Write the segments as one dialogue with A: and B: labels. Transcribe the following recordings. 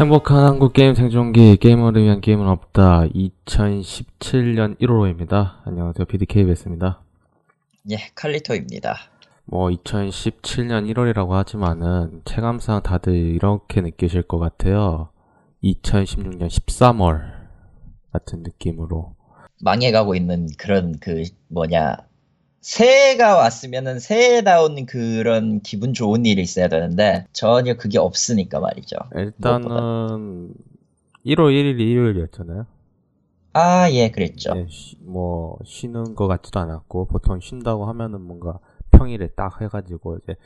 A: 행복한 한국 게임 생존기 게이머를 위한 게임은 없다 2017년 1월호입니다. 안녕하세요 PDKBS입니다.
B: 예, 칼리토입니다.
A: 뭐 2017년 1월이라고 하지만은 체감상 다들 이렇게 느끼실 것 같아요. 2016년 13월 같은 느낌으로
B: 망해가고 있는 그런 그 뭐냐 새해가 왔으면은 새해다운 그런 기분 좋은 일이 있어야 되는데 전혀 그게 없으니까 말이죠.
A: 일단은 1월 1일이 일요일이었잖아요.
B: 아, 예, 그랬죠.
A: 예, 쉬- 뭐 쉬는 것 같지도 않았고 보통 쉰다고 하면은 뭔가 평일에 딱 해가지고 이제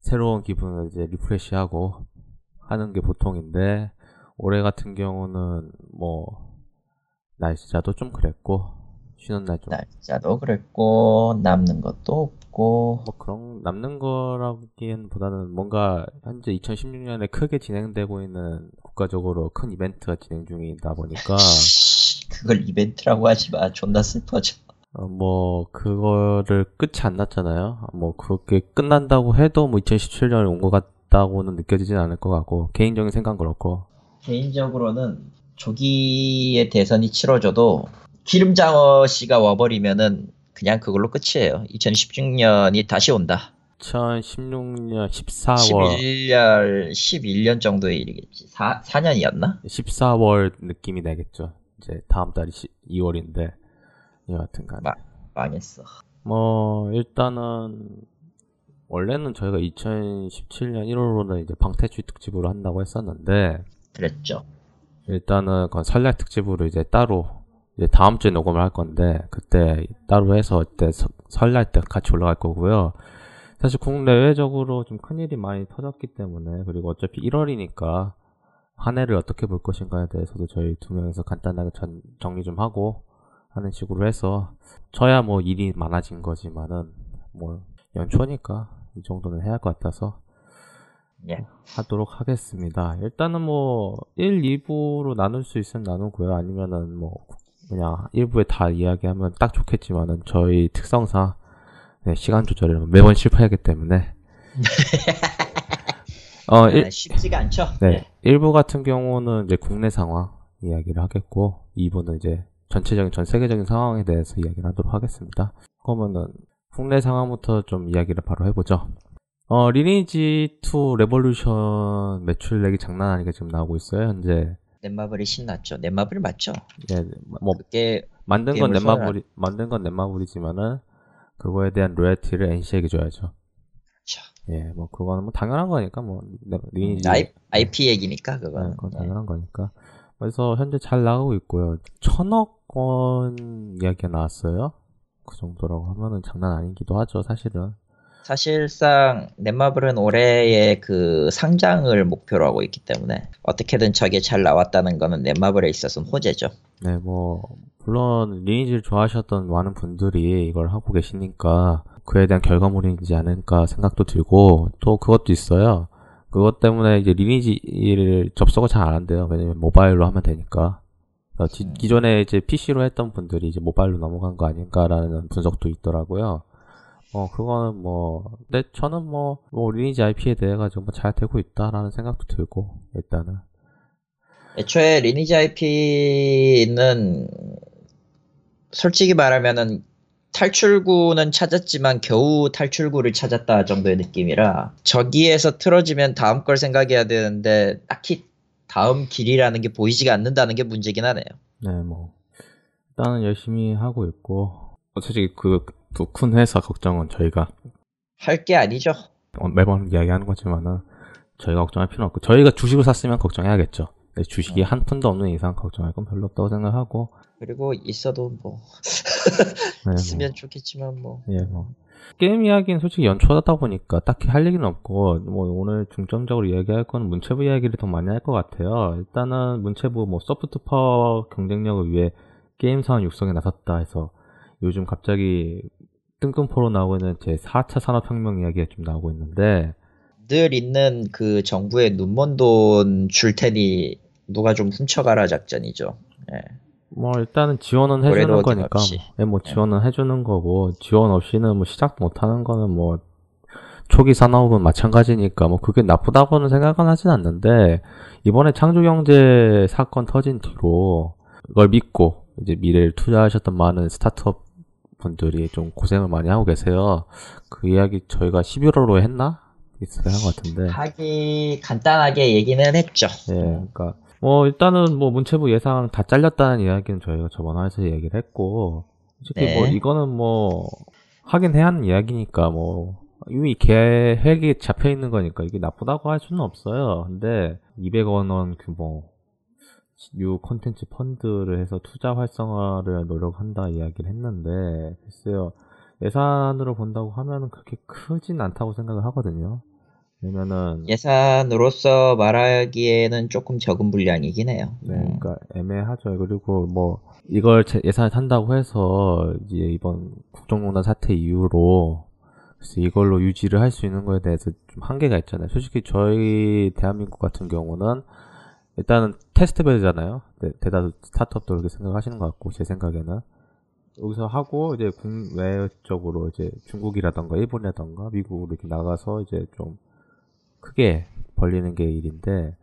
A: 새로운 기분을 이제 리프레시하고 하는 게 보통인데 올해 같은 경우는 뭐 날짜도 좀 그랬고 쉬는 날좀뭐
B: 날짜도 그랬고 남는 것도 없고
A: 뭐 그런 남는 거라기보다는 뭔가 현재 2016년에 크게 진행되고 있는 국가적으로 큰 이벤트가 진행 중이다 보니까
B: 그걸 이벤트라고 하지 마. 존나 슬퍼져.
A: 어, 뭐 그거를 끝이 안 났잖아요. 뭐 그게 끝난다고 해도 뭐 2017년에 온것 같다고는 느껴지진 않을 것 같고 개인적인 생각은 그렇고
B: 개인적으로는 조기에 대선이 치러져도 기름장어 씨가 와버리면은 그냥 그걸로 끝이에요. 2016년이 다시 온다.
A: 2016년 14월
B: 11년, 11년 정도의 일이겠지. 4, 4년이었나?
A: 14월 느낌이 나겠죠. 이제 다음 달이 2월인데 여하튼간
B: 마- 망했어.
A: 뭐 일단은 원래는 저희가 2017년 1월로는 이제 방태출 특집으로 한다고 했었는데
B: 그랬죠.
A: 일단은 그건 설날 특집으로 이제 따로 이제 다음 주에 녹음을 할 건데 그때 따로 해서 그때 서- 설날 때 같이 올라갈 거고요. 사실 국내외적으로 좀 큰일이 많이 터졌기 때문에 그리고 어차피 1월이니까 한 해를 어떻게 볼 것인가에 대해서도 저희 두 명에서 간단하게 전- 정리 좀 하고 하는 식으로 해서 저야 뭐 일이 많아진 거지만은 뭐 연초니까 이 정도는 해야 할 것 같아서
B: 예.
A: 하도록 하겠습니다. 일단은 뭐 1, 2부로 나눌 수 있으면 나누고요. 아니면은 뭐 그냥 1부에 다 이야기하면 딱 좋겠지만은 저희 특성상 네, 시간 조절을 매번 실패하기 때문에 어, 일,
B: 아, 쉽지가 않죠.
A: 네, 1부 같은 경우는 이제 국내 상황 이야기를 하겠고 2부는 이제 전체적인 전 세계적인 상황에 대해서 이야기를 하도록 하겠습니다. 그러면은 국내 상황부터 좀 이야기를 바로 해보죠. 어, 리니지 2 레볼루션 매출액이 장난 아니게 지금 나오고 있어요. 현재
B: 넷마블이 신났죠. 넷마블 맞죠?
A: 예, 뭐
B: 그게
A: 만든 건 넷마블이 만든 건 넷마블이지만은 그거에 대한 로열티를 NC에게 줘야죠.
B: 자,
A: 예, 뭐 그거는 뭐 당연한 거니까 뭐 네, 리니지
B: I, IP 얘기니까
A: 네,
B: 그거는.
A: 그건
B: 예.
A: 당연한 거니까. 그래서 현재 잘 나가고 있고요. 천억 원 이야기가 나왔어요. 그 정도라고 하면은 장난 아니기도 하죠, 사실은.
B: 사실상 넷마블은 올해의 그 상장을 목표로 하고 있기 때문에 어떻게든 저게 잘 나왔다는 거는 넷마블에 있어서는 호재죠.
A: 네, 뭐 물론 리니지를 좋아하셨던 많은 분들이 이걸 하고 계시니까 그에 대한 결과물이지 않을까 생각도 들고 또 그것도 있어요. 그것 때문에 이제 리니지를 접속을 잘 안 한대요. 왜냐면 모바일로 하면 되니까. 어, 기-
B: 음.
A: 기존에 이제 PC로 했던 분들이 이제 모바일로 넘어간 거 아닌가라는 분석도 있더라고요. 어, 그거는 뭐, 근데 저는 뭐, 뭐, 리니지 IP에 대해 가지고 뭐 잘 되고 있다라는 생각도 들고, 일단은.
B: 애초에 리니지 IP는 솔직히 말하면은 탈출구는 찾았지만 겨우 탈출구를 찾았다 정도의 느낌이라 저기에서 틀어지면 다음 걸 생각해야 되는데 딱히 다음 길이라는 게 보이지가 않는다는 게 문제긴 하네요.
A: 네, 뭐, 일단은 열심히 하고 있고, 어, 솔직히 그, 두큰 회사 걱정은 저희가
B: 할 게 아니죠.
A: 어, 매번 이야기하는 거지만은, 저희가 걱정할 필요는 없고, 저희가 주식을 샀으면 걱정해야겠죠. 주식이 한 푼도 없는 이상 걱정할 건 별로 없다고 생각하고,
B: 그리고 있어도 뭐
A: 네, 뭐.
B: 있으면 좋겠지만 뭐
A: 예, 뭐. 게임 이야기는 솔직히 연초하다 보니까 딱히 할 얘기는 없고, 뭐, 오늘 중점적으로 이야기할 거는 문체부 이야기를 더 많이 할 것 같아요. 일단은 문체부 뭐, 소프트 파워 경쟁력을 위해 게임 산업 육성에 나섰다 해서 요즘 갑자기 뜬금포로 나오고 있는 제 4차 산업혁명 이야기가 좀 나오고 있는데,
B: 늘 있는 그 정부의 눈먼 돈 줄 테니 누가 좀 훔쳐가라 작전이죠. 예.
A: 뭐, 일단은 지원은 해주는. 거니까, 뭐, 예, 뭐, 지원은 해주는 거고, 지원 없이는 뭐, 시작도 못 하는 거는 뭐, 초기 산업은 마찬가지니까 뭐 그게 나쁘다고는 생각은 하진 않는데 이번에 창조경제 사건 터진 뒤로 그걸 믿고 이제 미래를 투자하셨던 많은 스타트업 분들이 좀 고생을 많이 하고 계세요. 그 이야기 저희가 11월로 했나? 있어야 한것 같은데.
B: 하기 간단하게 얘기는 했죠.
A: 예, 그러니까 뭐 일단은 뭐 문체부 예산 다 잘렸다는 이야기는 저희가 저번 화에서 얘기를 했고 솔직히
B: 네.
A: 뭐 이거는 뭐 하긴 해야 하는 이야기니까 뭐 이미 계획이 잡혀 있는 거니까 이게 나쁘다고 할 수는 없어요. 근데 200억 원 규모 뉴 콘텐츠 펀드를 해서 투자 활성화를 노력한다 이야기를 했는데 글쎄요 예산으로 본다고 하면은 그렇게 크진 않다고 생각을 하거든요. 왜냐면은
B: 예산으로서 말하기에는 조금 적은 분량이긴 해요.
A: 네,
B: 음.
A: 그러니까 애매하죠. 그리고 뭐 이걸 제- 예산을 탄다고 해서 이제 이번 국정농단 사태 이후로 그래서 이걸로 유지를 할 수 있는 거에 대해서 좀 한계가 있잖아요. 솔직히 저희 대한민국 같은 경우는 일단은 테스트 베드잖아요. 네, 대다수 스타트업도 그렇게 생각하시는 것 같고 제 생각에는 여기서 하고 이제 국외적으로 이제 중국이라던가 일본이라던가 미국으로 이렇게 나가서 이제 좀 크게 벌리는 게 일인데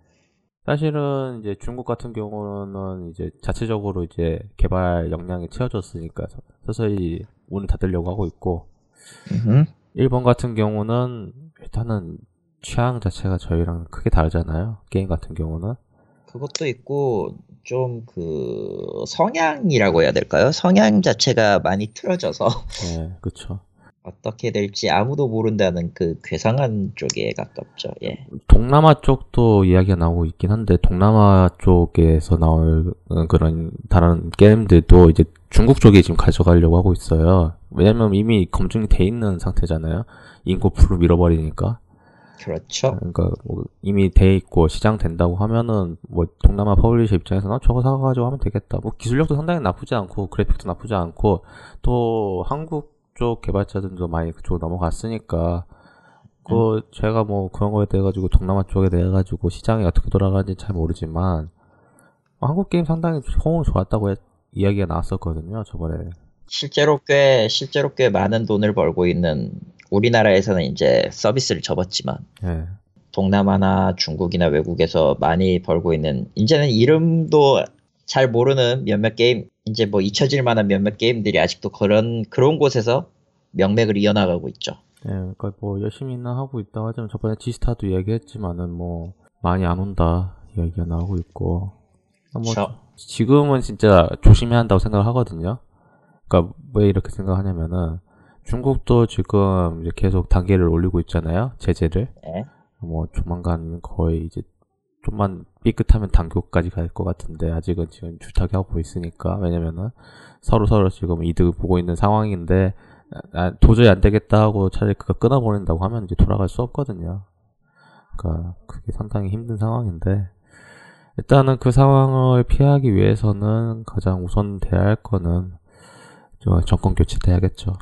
A: 사실은 이제 중국 같은 경우는 이제 자체적으로 이제 개발 역량이 채워졌으니까 서- 서서히 문을 닫으려고 하고 있고. 일본 같은 경우는 일단은 취향 자체가 저희랑 크게 다르잖아요. 게임 같은 경우는
B: 그것도 있고 좀 그 성향이라고 해야 될까요? 성향 자체가 많이 틀어져서
A: 네, 그렇죠.
B: 어떻게 될지 아무도 모른다는 그 괴상한 쪽에 가깝죠. 예.
A: 동남아 쪽도 이야기가 나오고 있긴 한데 동남아 쪽에서 나올 그런 다른 게임들도 이제 중국 쪽에 지금 가져가려고 하고 있어요. 왜냐면 이미 검증이 돼 있는 상태잖아요. 인구 풀로 밀어버리니까.
B: 그렇죠.
A: 그러니까 뭐 이미 돼 있고 시장 된다고 하면은 뭐 동남아 퍼블리셔 입장에서는 어, 저거 사가지고 하면 되겠다. 뭐 기술력도 상당히 나쁘지 않고 그래픽도 나쁘지 않고 또 한국 쪽 개발자들도 많이 그쪽으로 넘어갔으니까 그 제가 뭐 그런 거에 대해 가지고 동남아 쪽에 대해 가지고 시장이 어떻게 돌아가는지 잘 모르지만 뭐 한국 게임 상당히 호응 좋았다고 했- 이야기가 나왔었거든요 저번에
B: 실제로 꽤 실제로 꽤 많은 돈을 벌고 있는 우리나라에서는 이제 서비스를 접었지만
A: 예
B: 동남아나 중국이나 외국에서 많이 벌고 있는 이제는 이름도 잘 모르는 몇몇 게임 이제 뭐 잊혀질 만한 몇몇 게임들이 아직도 그런 그런 곳에서 명맥을 이어나가고 있죠.
A: 예, 그러니까 뭐 열심히는 하고 있다 하지만 저번에 지스타도 이야기했지만은 뭐 많이 안 온다 이야기가 나오고 있고 뭐
B: 그쵸.
A: 지금은 진짜 조심해야 한다고 생각을 하거든요. 그러니까 왜 이렇게 생각하냐면은 중국도 지금 이제 계속 단계를 올리고 있잖아요. 제재를
B: 예.
A: 뭐 조만간 거의 이제 좀만 삐끗하면 단교까지 갈 것 같은데 아직은 지금 줄타기 하고 있으니까 왜냐면은 서로 서로 지금 이득을 보고 있는 상황인데 아, 도저히 안 되겠다 하고 차라리 그거 끊어버린다고 하면 이제 돌아갈 수 없거든요. 그러니까 그게 상당히 힘든 상황인데 일단은 그 상황을 피하기 위해서는 가장 우선 돼야 할 거는 저 정권 교체 돼야겠죠.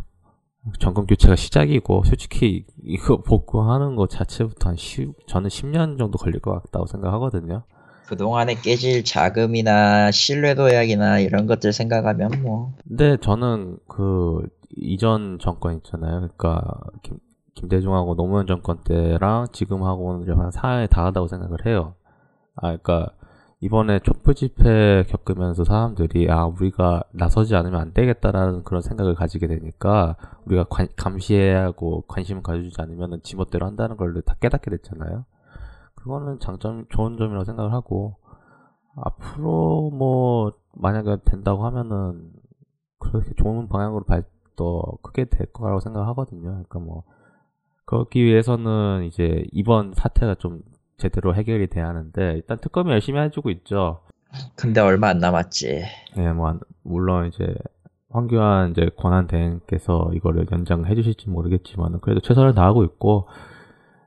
A: 정권 교체가 시작이고 솔직히 이거 복구하는 거 자체부터 한 10, 저는 10년 정도 걸릴 것 같다고 생각하거든요.
B: 그동안에 깨질 자금이나 신뢰도 약이나 이런 것들 생각하면 뭐
A: 근데 저는 그 이전 정권 있잖아요. 그러니까 김, 김대중하고 노무현 정권 때랑 지금하고는 좀한 사양이 다르다고 생각을 해요. 아, 그러니까 이번에 촛불 집회 겪으면서 사람들이 아 우리가 나서지 않으면 안 되겠다라는 그런 생각을 가지게 되니까 우리가 관- 감시해야 하고 관심을 가져주지 않으면 지멋대로 한다는 걸 다 깨닫게 됐잖아요. 그거는 장점 좋은 점이라고 생각을 하고 앞으로 뭐 만약에 된다고 하면은 그렇게 좋은 방향으로 발, 더 크게 될 거라고 생각을 하거든요. 그러니까 뭐 그렇기 위해서는 이제 이번 사태가 좀 제대로 해결이 돼야 하는데 일단 특검이 열심히 해주고 있죠.
B: 근데 얼마 안 남았지.
A: 예, 뭐 안- 물론 이제 황교안 이제 권한 대행께서 이거를 연장해 주실지 모르겠지만 그래도 최선을 다하고 있고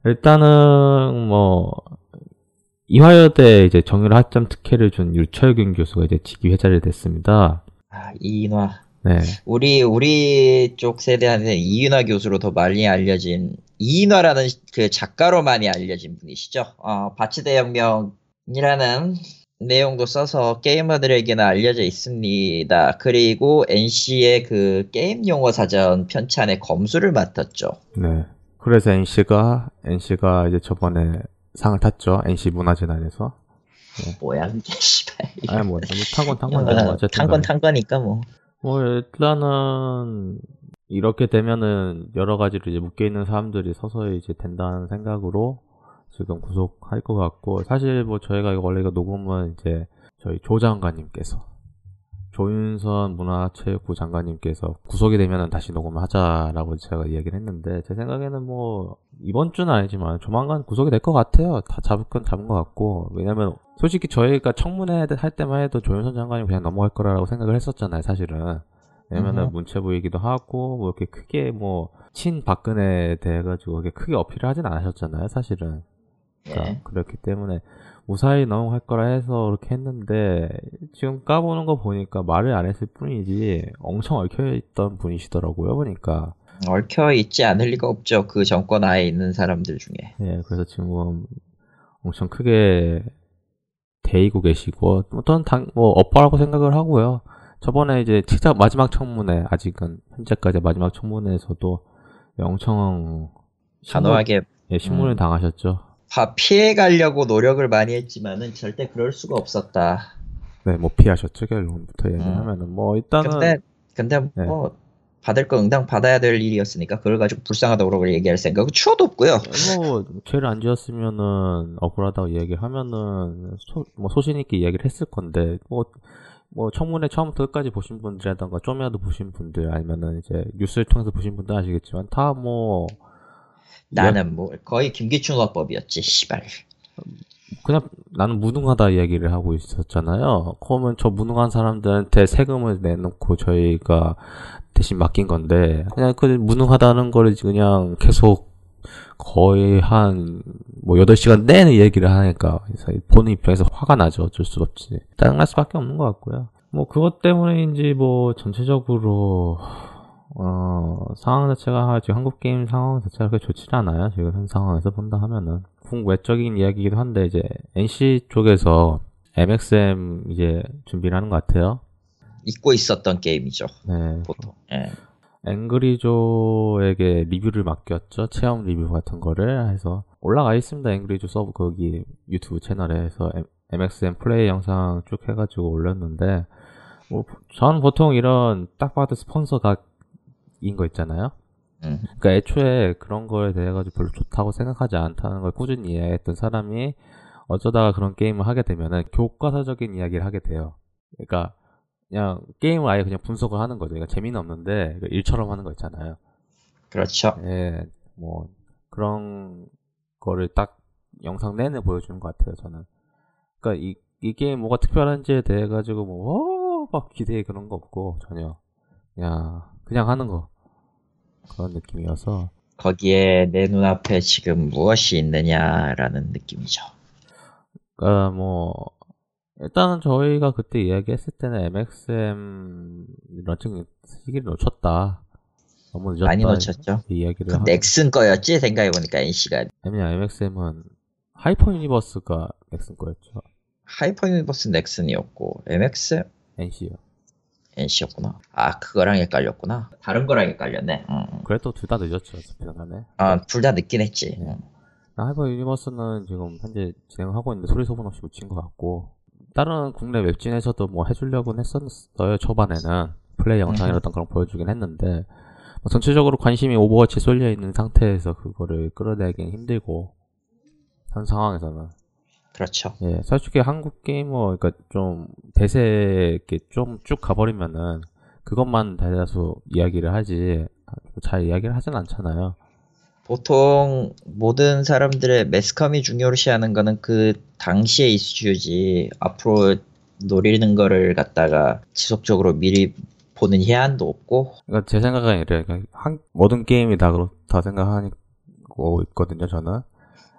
A: 일단은 뭐 이화여대 이제 정유라 학점 특혜를 준 유철균 교수가 이제 직위 해자를 됐습니다.
B: 아, 이인화.
A: 네,
B: 우리 우리 쪽 세대한테는 이인화 교수로 더 많이 알려진 이인화라는 그 작가로 많이 알려진 분이시죠. 어, 바치대 혁명이라는 내용도 써서 게이머들에게는 알려져 있습니다. 그리고 NC의 그 게임 용어 사전 편찬의 검수를 맡았죠.
A: 네. 그래서 NC가 NC가 이제 저번에 상을 탔죠. NC 문화재단에서.
B: 뭐야 그게 씨발.
A: 아니 뭐 탄건 탄건
B: 어,
A: 어쨌든
B: 탄건 탄 거니까 뭐.
A: 뭐 일단은 이렇게 되면은 여러 가지로 이제 묶여 있는 사람들이 서서히 이제 된다는 생각으로 지금 구속할 것 같고 사실 뭐 저희가 원래 녹음은 이제 저희 조 장관님께서 조윤선 문화체육부 장관님께서 구속이 되면은 다시 녹음을 하자라고 제가 이야기를 했는데 제 생각에는 뭐 이번 주는 아니지만 조만간 구속이 될 것 같아요. 다 잡을 건 잡은 것 같고 왜냐면 솔직히 저희가 청문회 할 때만 해도 조윤선 장관이 그냥 넘어갈 거라고 생각을 했었잖아요. 사실은 왜냐면은
B: 음흠.
A: 문체부이기도 하고 뭐 이렇게 크게 뭐 친 박근혜에 대해 가지고 크게 어필을 하진 않으셨잖아요. 사실은 그러니까
B: 예.
A: 그렇기 때문에 무사히 넘어갈 거라 해서 그렇게 했는데 지금 까보는 거 보니까 말을 안 했을 뿐이지 엄청 얽혀있던 분이시더라고요 보니까
B: 얽혀 있지 않을 리가 없죠. 그 정권 하에 있는 사람들 중에.
A: 예 그래서 지금 엄청 크게 데이고 계시고 뭐 당, 뭐 업보라고 생각을 하고요 저번에 이제 진짜 마지막 청문회 아직은 현재까지 마지막 청문회에서도 엄청 신문,
B: 단호하게
A: 예, 신문을
B: 음.
A: 당하셨죠
B: 파- 피해 가려고 노력을 많이 했지만은 절대 그럴 수가 없었다.
A: 네 뭐 피하셨죠 결론부터 얘기하면은 뭐 일단은
B: 근데 근데
A: 네.
B: 뭐 받을 거 응당 받아야 될 일이었으니까 그걸 가지고 불쌍하다고 얘기할 생각은 추워도 없고요.
A: 뭐 죄를 안 지었으면은 억울하다고 이야기하면은 소, 뭐 소신 있게 이야기를 했을 건데 뭐 뭐 청문회 처음부터 끝까지 보신 분들이라던가 좀이라도 보신 분들 아니면은 이제 뉴스를 통해서 보신 분들 아시겠지만 다 뭐
B: 나는 뭐 거의 김기춘 화법이었지. 씨발.
A: 그냥 나는 무능하다 이야기를 하고 있었잖아요. 그러면 저 무능한 사람들한테 세금을 내놓고 저희가 대신 맡긴 건데 그냥 그 무능하다는 거를 그냥 계속 거의 한 뭐 8시간 내내 얘기를 하니까 보는 입장에서 화가 나죠. 어쩔 수 없지. 짜증날 수밖에 없는 것 같고요. 뭐 그것 때문인지 뭐 전체적으로 어 상황 자체가 지금 한국 게임 상황 자체가 그렇게 좋지 않아요. 지금 현 상황에서 본다 하면은 국외적인 이야기이기도 한데 이제 NC 쪽에서 MXM 이제 준비를 하는 것 같아요.
B: 잊고 있었던 게임이죠.
A: 네.
B: 보통. 예.
A: 앵그리조에게 리뷰를 맡겼죠. 체험 리뷰 같은 거를 해서 올라가 있습니다. 앵그리조 서브 거기 유튜브 채널에 해서 M- MXM 플레이 영상 쭉 해가지고 올렸는데 뭐 저는 보통 이런 딱 봐도 스폰서각 인거 있잖아요.
B: 음.
A: 그러니까 애초에 그런 거에 대해 가지고 별로 좋다고 생각하지 않다는 걸 꾸준히 얘기했던 사람이 어쩌다가 그런 게임을 하게 되면은 교과서적인 이야기를 하게 돼요. 그러니까 그냥 게임을 아예 그냥 분석을 하는 거죠. 그러니까 재미는 없는데 일처럼 하는 거 있잖아요.
B: 그렇죠.
A: 예, 뭐 그런 거를 딱 영상 내내 보여주는 것 같아요. 저는. 그러니까 이, 이 게임 뭐가 특별한지에 대해 가지고 뭐 막 기대 그런 거 없고 전혀. 그냥 그냥 하는 거 그런 느낌이어서
B: 거기에 내 눈앞에 지금 무엇이 있느냐라는 느낌이죠.
A: 그러니까 뭐 일단은 저희가 그때 이야기했을 때는 MXM 런칭 시기를 놓쳤다. 너무 늦었다.
B: 많이 놓쳤죠.
A: 이 이야기를
B: 그
A: 하-
B: 넥슨 거였지 생각해 보니까 NC가
A: 왜냐면 MXM은 하이퍼 유니버스가 넥슨 거였죠.
B: 하이퍼 유니버스 넥슨이었고 MX
A: NC요.
B: NC였구나. 아 그거랑 헷갈렸구나. 다른 거랑 헷갈렸네. 음.
A: 그래도 둘 다 늦었죠. 어차피 간에.
B: 아 둘 다 늦긴 했지.
A: 네.
B: 음.
A: 하이퍼 유니버스는 지금 현재 진행하고 있는데 소리 소문 없이 묻힌 것 같고 다른 국내 웹진에서도 뭐 해주려고는 했었어요. 초반에는 플레이 영상이라던 그런 거 보여주긴 했는데 뭐 전체적으로 관심이 오버워치에 쏠려 있는 상태에서 그거를 끌어내긴 힘들고 현 상황에서는
B: 그렇죠.
A: 예, 솔직히 한국 게이머, 그러니까 좀 대세 이렇게 좀 쭉 가버리면은 그것만 대다수 이야기를 하지 잘 이야기를 하진 않잖아요.
B: 보통 모든 사람들의 매스컴이 중요시하는 거는 그 당시의 이슈지 앞으로 노리는 거를 갖다가 지속적으로 미리 보는 해안도 없고
A: 그러니까 제 생각은 이래요. 그러니까 한, 모든 게임이 다 그렇다 생각하고 있거든요, 저는.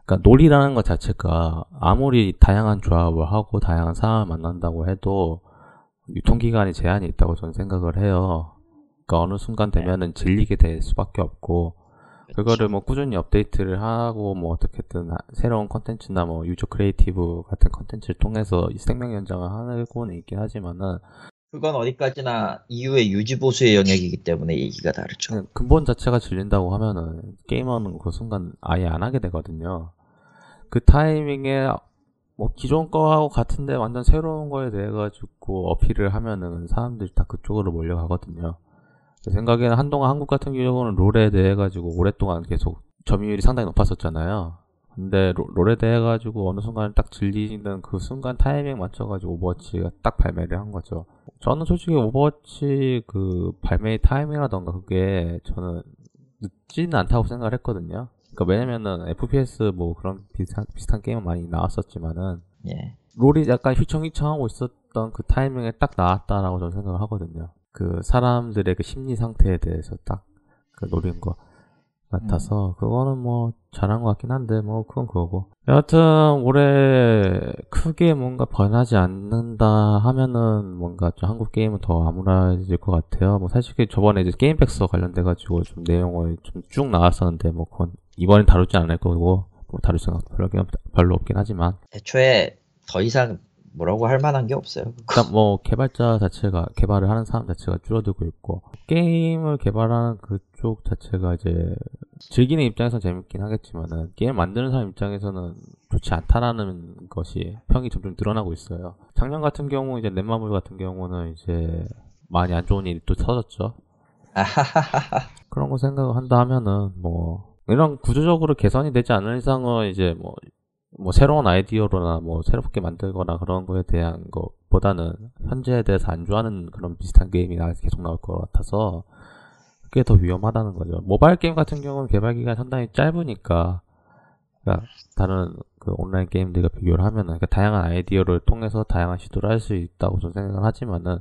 A: 그러니까 놀이라는 것 자체가 아무리 다양한 조합을 하고 다양한 사람을 만난다고 해도 유통기간이 제한이 있다고 저는 생각을 해요. 그러니까 어느 순간 되면은 질리게 될 수밖에 없고 그거를 뭐 꾸준히 업데이트를 하고 뭐 어떻게든 하- 새로운 컨텐츠나 뭐 user creative 같은 컨텐츠를 통해서 이 생명 연장을 하고는 있긴 하지만은
B: 그건 어디까지나 이후의 유지 보수의 영역이기 때문에 얘기가 다르죠.
A: 그냥 근본 자체가 질린다고 하면은 게임하는 그 순간 아예 안 하게 되거든요. 그 타이밍에 뭐 기존 거하고 같은데 완전 새로운 거에 대해 가지고 어필을 하면은 사람들이 다 그쪽으로 몰려가거든요. 제 생각에는 한동안 한국 같은 경우는 롤에 대해 가지고 오랫동안 계속 점유율이 상당히 높았었잖아요. 근데 롤- 롤에 대해 가지고 어느 순간 딱 질리는 그 순간 타이밍 맞춰 가지고 오버워치가 딱 발매를 한 거죠. 저는 솔직히 오버워치 그 발매 타이밍이라던가 그게 저는 늦지는 않다고 생각을 했거든요. 그러니까 왜냐면은 FPS 뭐 그런 비슷한, 비슷한 게임은 많이 나왔었지만은
B: 예.
A: 롤이 약간 휘청휘청하고 있었던 그 타이밍에 딱 나왔다라고 저는 생각을 하거든요. 그 사람들의 그 심리 상태에 대해서 딱 그 노린 것 같아서 그거는 뭐 잘한 것 같긴 한데 뭐 그건 그거고 여하튼 올해 크게 뭔가 변하지 않는다 하면은 뭔가 좀 한국 게임은 더 암울해질 것 같아요 뭐 사실 그 저번에 이제 게임백서 관련돼 가지고 좀 내용을 좀 쭉 나왔었는데 뭐 그건 이번엔 다루지 않을 거고 뭐 다룰 생각 별로, 별로 없긴 하지만
B: 애초에 더 이상 뭐라고 할 만한 게 없어요.
A: 일단 뭐 개발자 자체가 개발을 하는 사람 자체가 줄어들고 있고 게임을 개발하는 그쪽 자체가 이제 즐기는 입장에서는 재밌긴 하겠지만은 게임 만드는 사람 입장에서는 좋지 않다라는 것이 평이 점점 늘어나고 있어요. 작년 같은 경우 이제 넷마블 같은 경우는 이제 많이 안 좋은 일이 또 터졌죠. 그런 거 생각한다 하면은 뭐 이런 구조적으로 개선이 되지 않을 이상은 이제 뭐 뭐 새로운 아이디어로나 뭐 새롭게 만들거나 그런 거에 대한 것보다는 현재에 대해서 안 좋아하는 그런 비슷한 게임이 나- 계속 나올 것 같아서 그게 더 위험하다는 거죠. 모바일 게임 같은 경우는 개발 기간이 상당히 짧으니까 그러니까 다른 그 온라인 게임들과 비교를 하면은 그러니까 다양한 아이디어를 통해서 다양한 시도를 할 수 있다고 저는 생각을 하지만은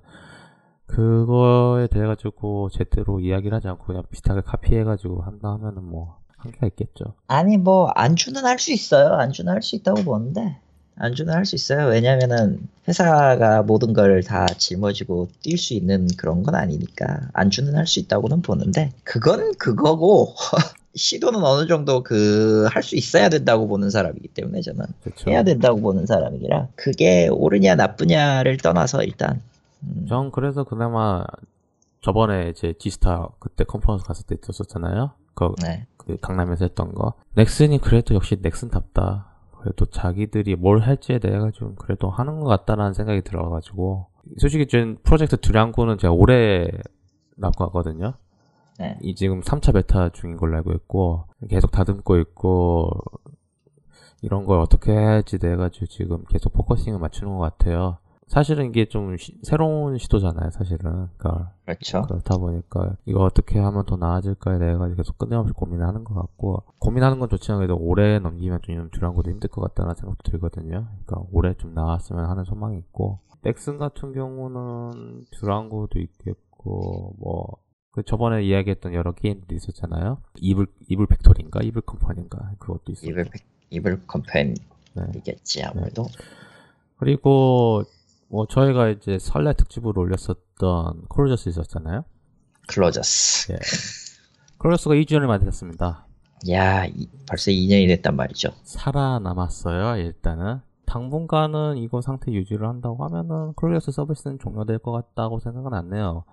A: 그거에 대해 가지고 제대로 이야기를 하지 않고 그냥 비슷하게 카피해 가지고 한다 하면은 뭐 한계가 있겠죠.
B: 아니 뭐 안주는 할 수 있어요. 안주는 할 수 있다고 보는데 안주는 할 수 있어요. 왜냐면은 회사가 모든 걸 다 짊어지고 뛸 수 있는 그런 건 아니니까 안주는 할 수 있다고는 보는데 그건 그거고 시도는 어느 정도 그 할 수 있어야 된다고 보는 사람이기 때문에 저는
A: 그렇죠.
B: 해야 된다고 보는 사람이라 그게 옳으냐 나쁘냐를 떠나서 일단 음,
A: 전 그래서 그나마 저번에 이제 지스타 그때 컨퍼런스 갔을 때 있었잖아요. 그,
B: 네.
A: 그 강남에서 했던 거. 넥슨이 그래도 역시 넥슨답다. 그래도 자기들이 뭘 할지에 대해 가지고 그래도 하는 것 같다라는 생각이 들어가지고 솔직히 전 프로젝트 듀랑고는 제가 올해 나고 하거든요.
B: 네.
A: 이 지금 3차 베타 중인 걸로 알고 있고 계속 다듬고 있고 이런 걸 어떻게 해야지 돼가지고 지금 계속 focusing을 맞추는 것 같아요. 사실은 이게 좀 시- 새로운 시도잖아요, 사실은. 그러니까
B: 그렇죠.
A: 그렇다 보니까 이거 어떻게 하면 더 나아질까에 대해 가지고 계속 끊임없이 고민하는 것 같고 고민하는 건 좋지만 그래도 오래 넘기면 좀 듀랑고도 힘들 것 같다는 생각도 들거든요. 그러니까 올해 좀 나왔으면 하는 소망이 있고 넥슨 같은 경우는 듀랑고도 있겠고 뭐 그 저번에 이야기했던 여러 게임들이 있었잖아요. 이블 이블 팩토리인가 이블 컴퍼니인가 그것도 있었고
B: 이블 이블 컴퍼니겠지
A: 네.
B: 아무래도
A: 그리고 뭐 저희가 이제 설날 특집으로 올렸었던 클로저스 있었잖아요.
B: 클로저스.
A: 예. 클로저스가 2주년을 맞이했습니다.
B: 야 이- 벌써 2년이 됐단 말이죠.
A: 살아남았어요. 일단은 당분간은 이거 상태 유지를 한다고 하면은 클로저스 서비스는 종료될 것 같다고 생각은 안 해요.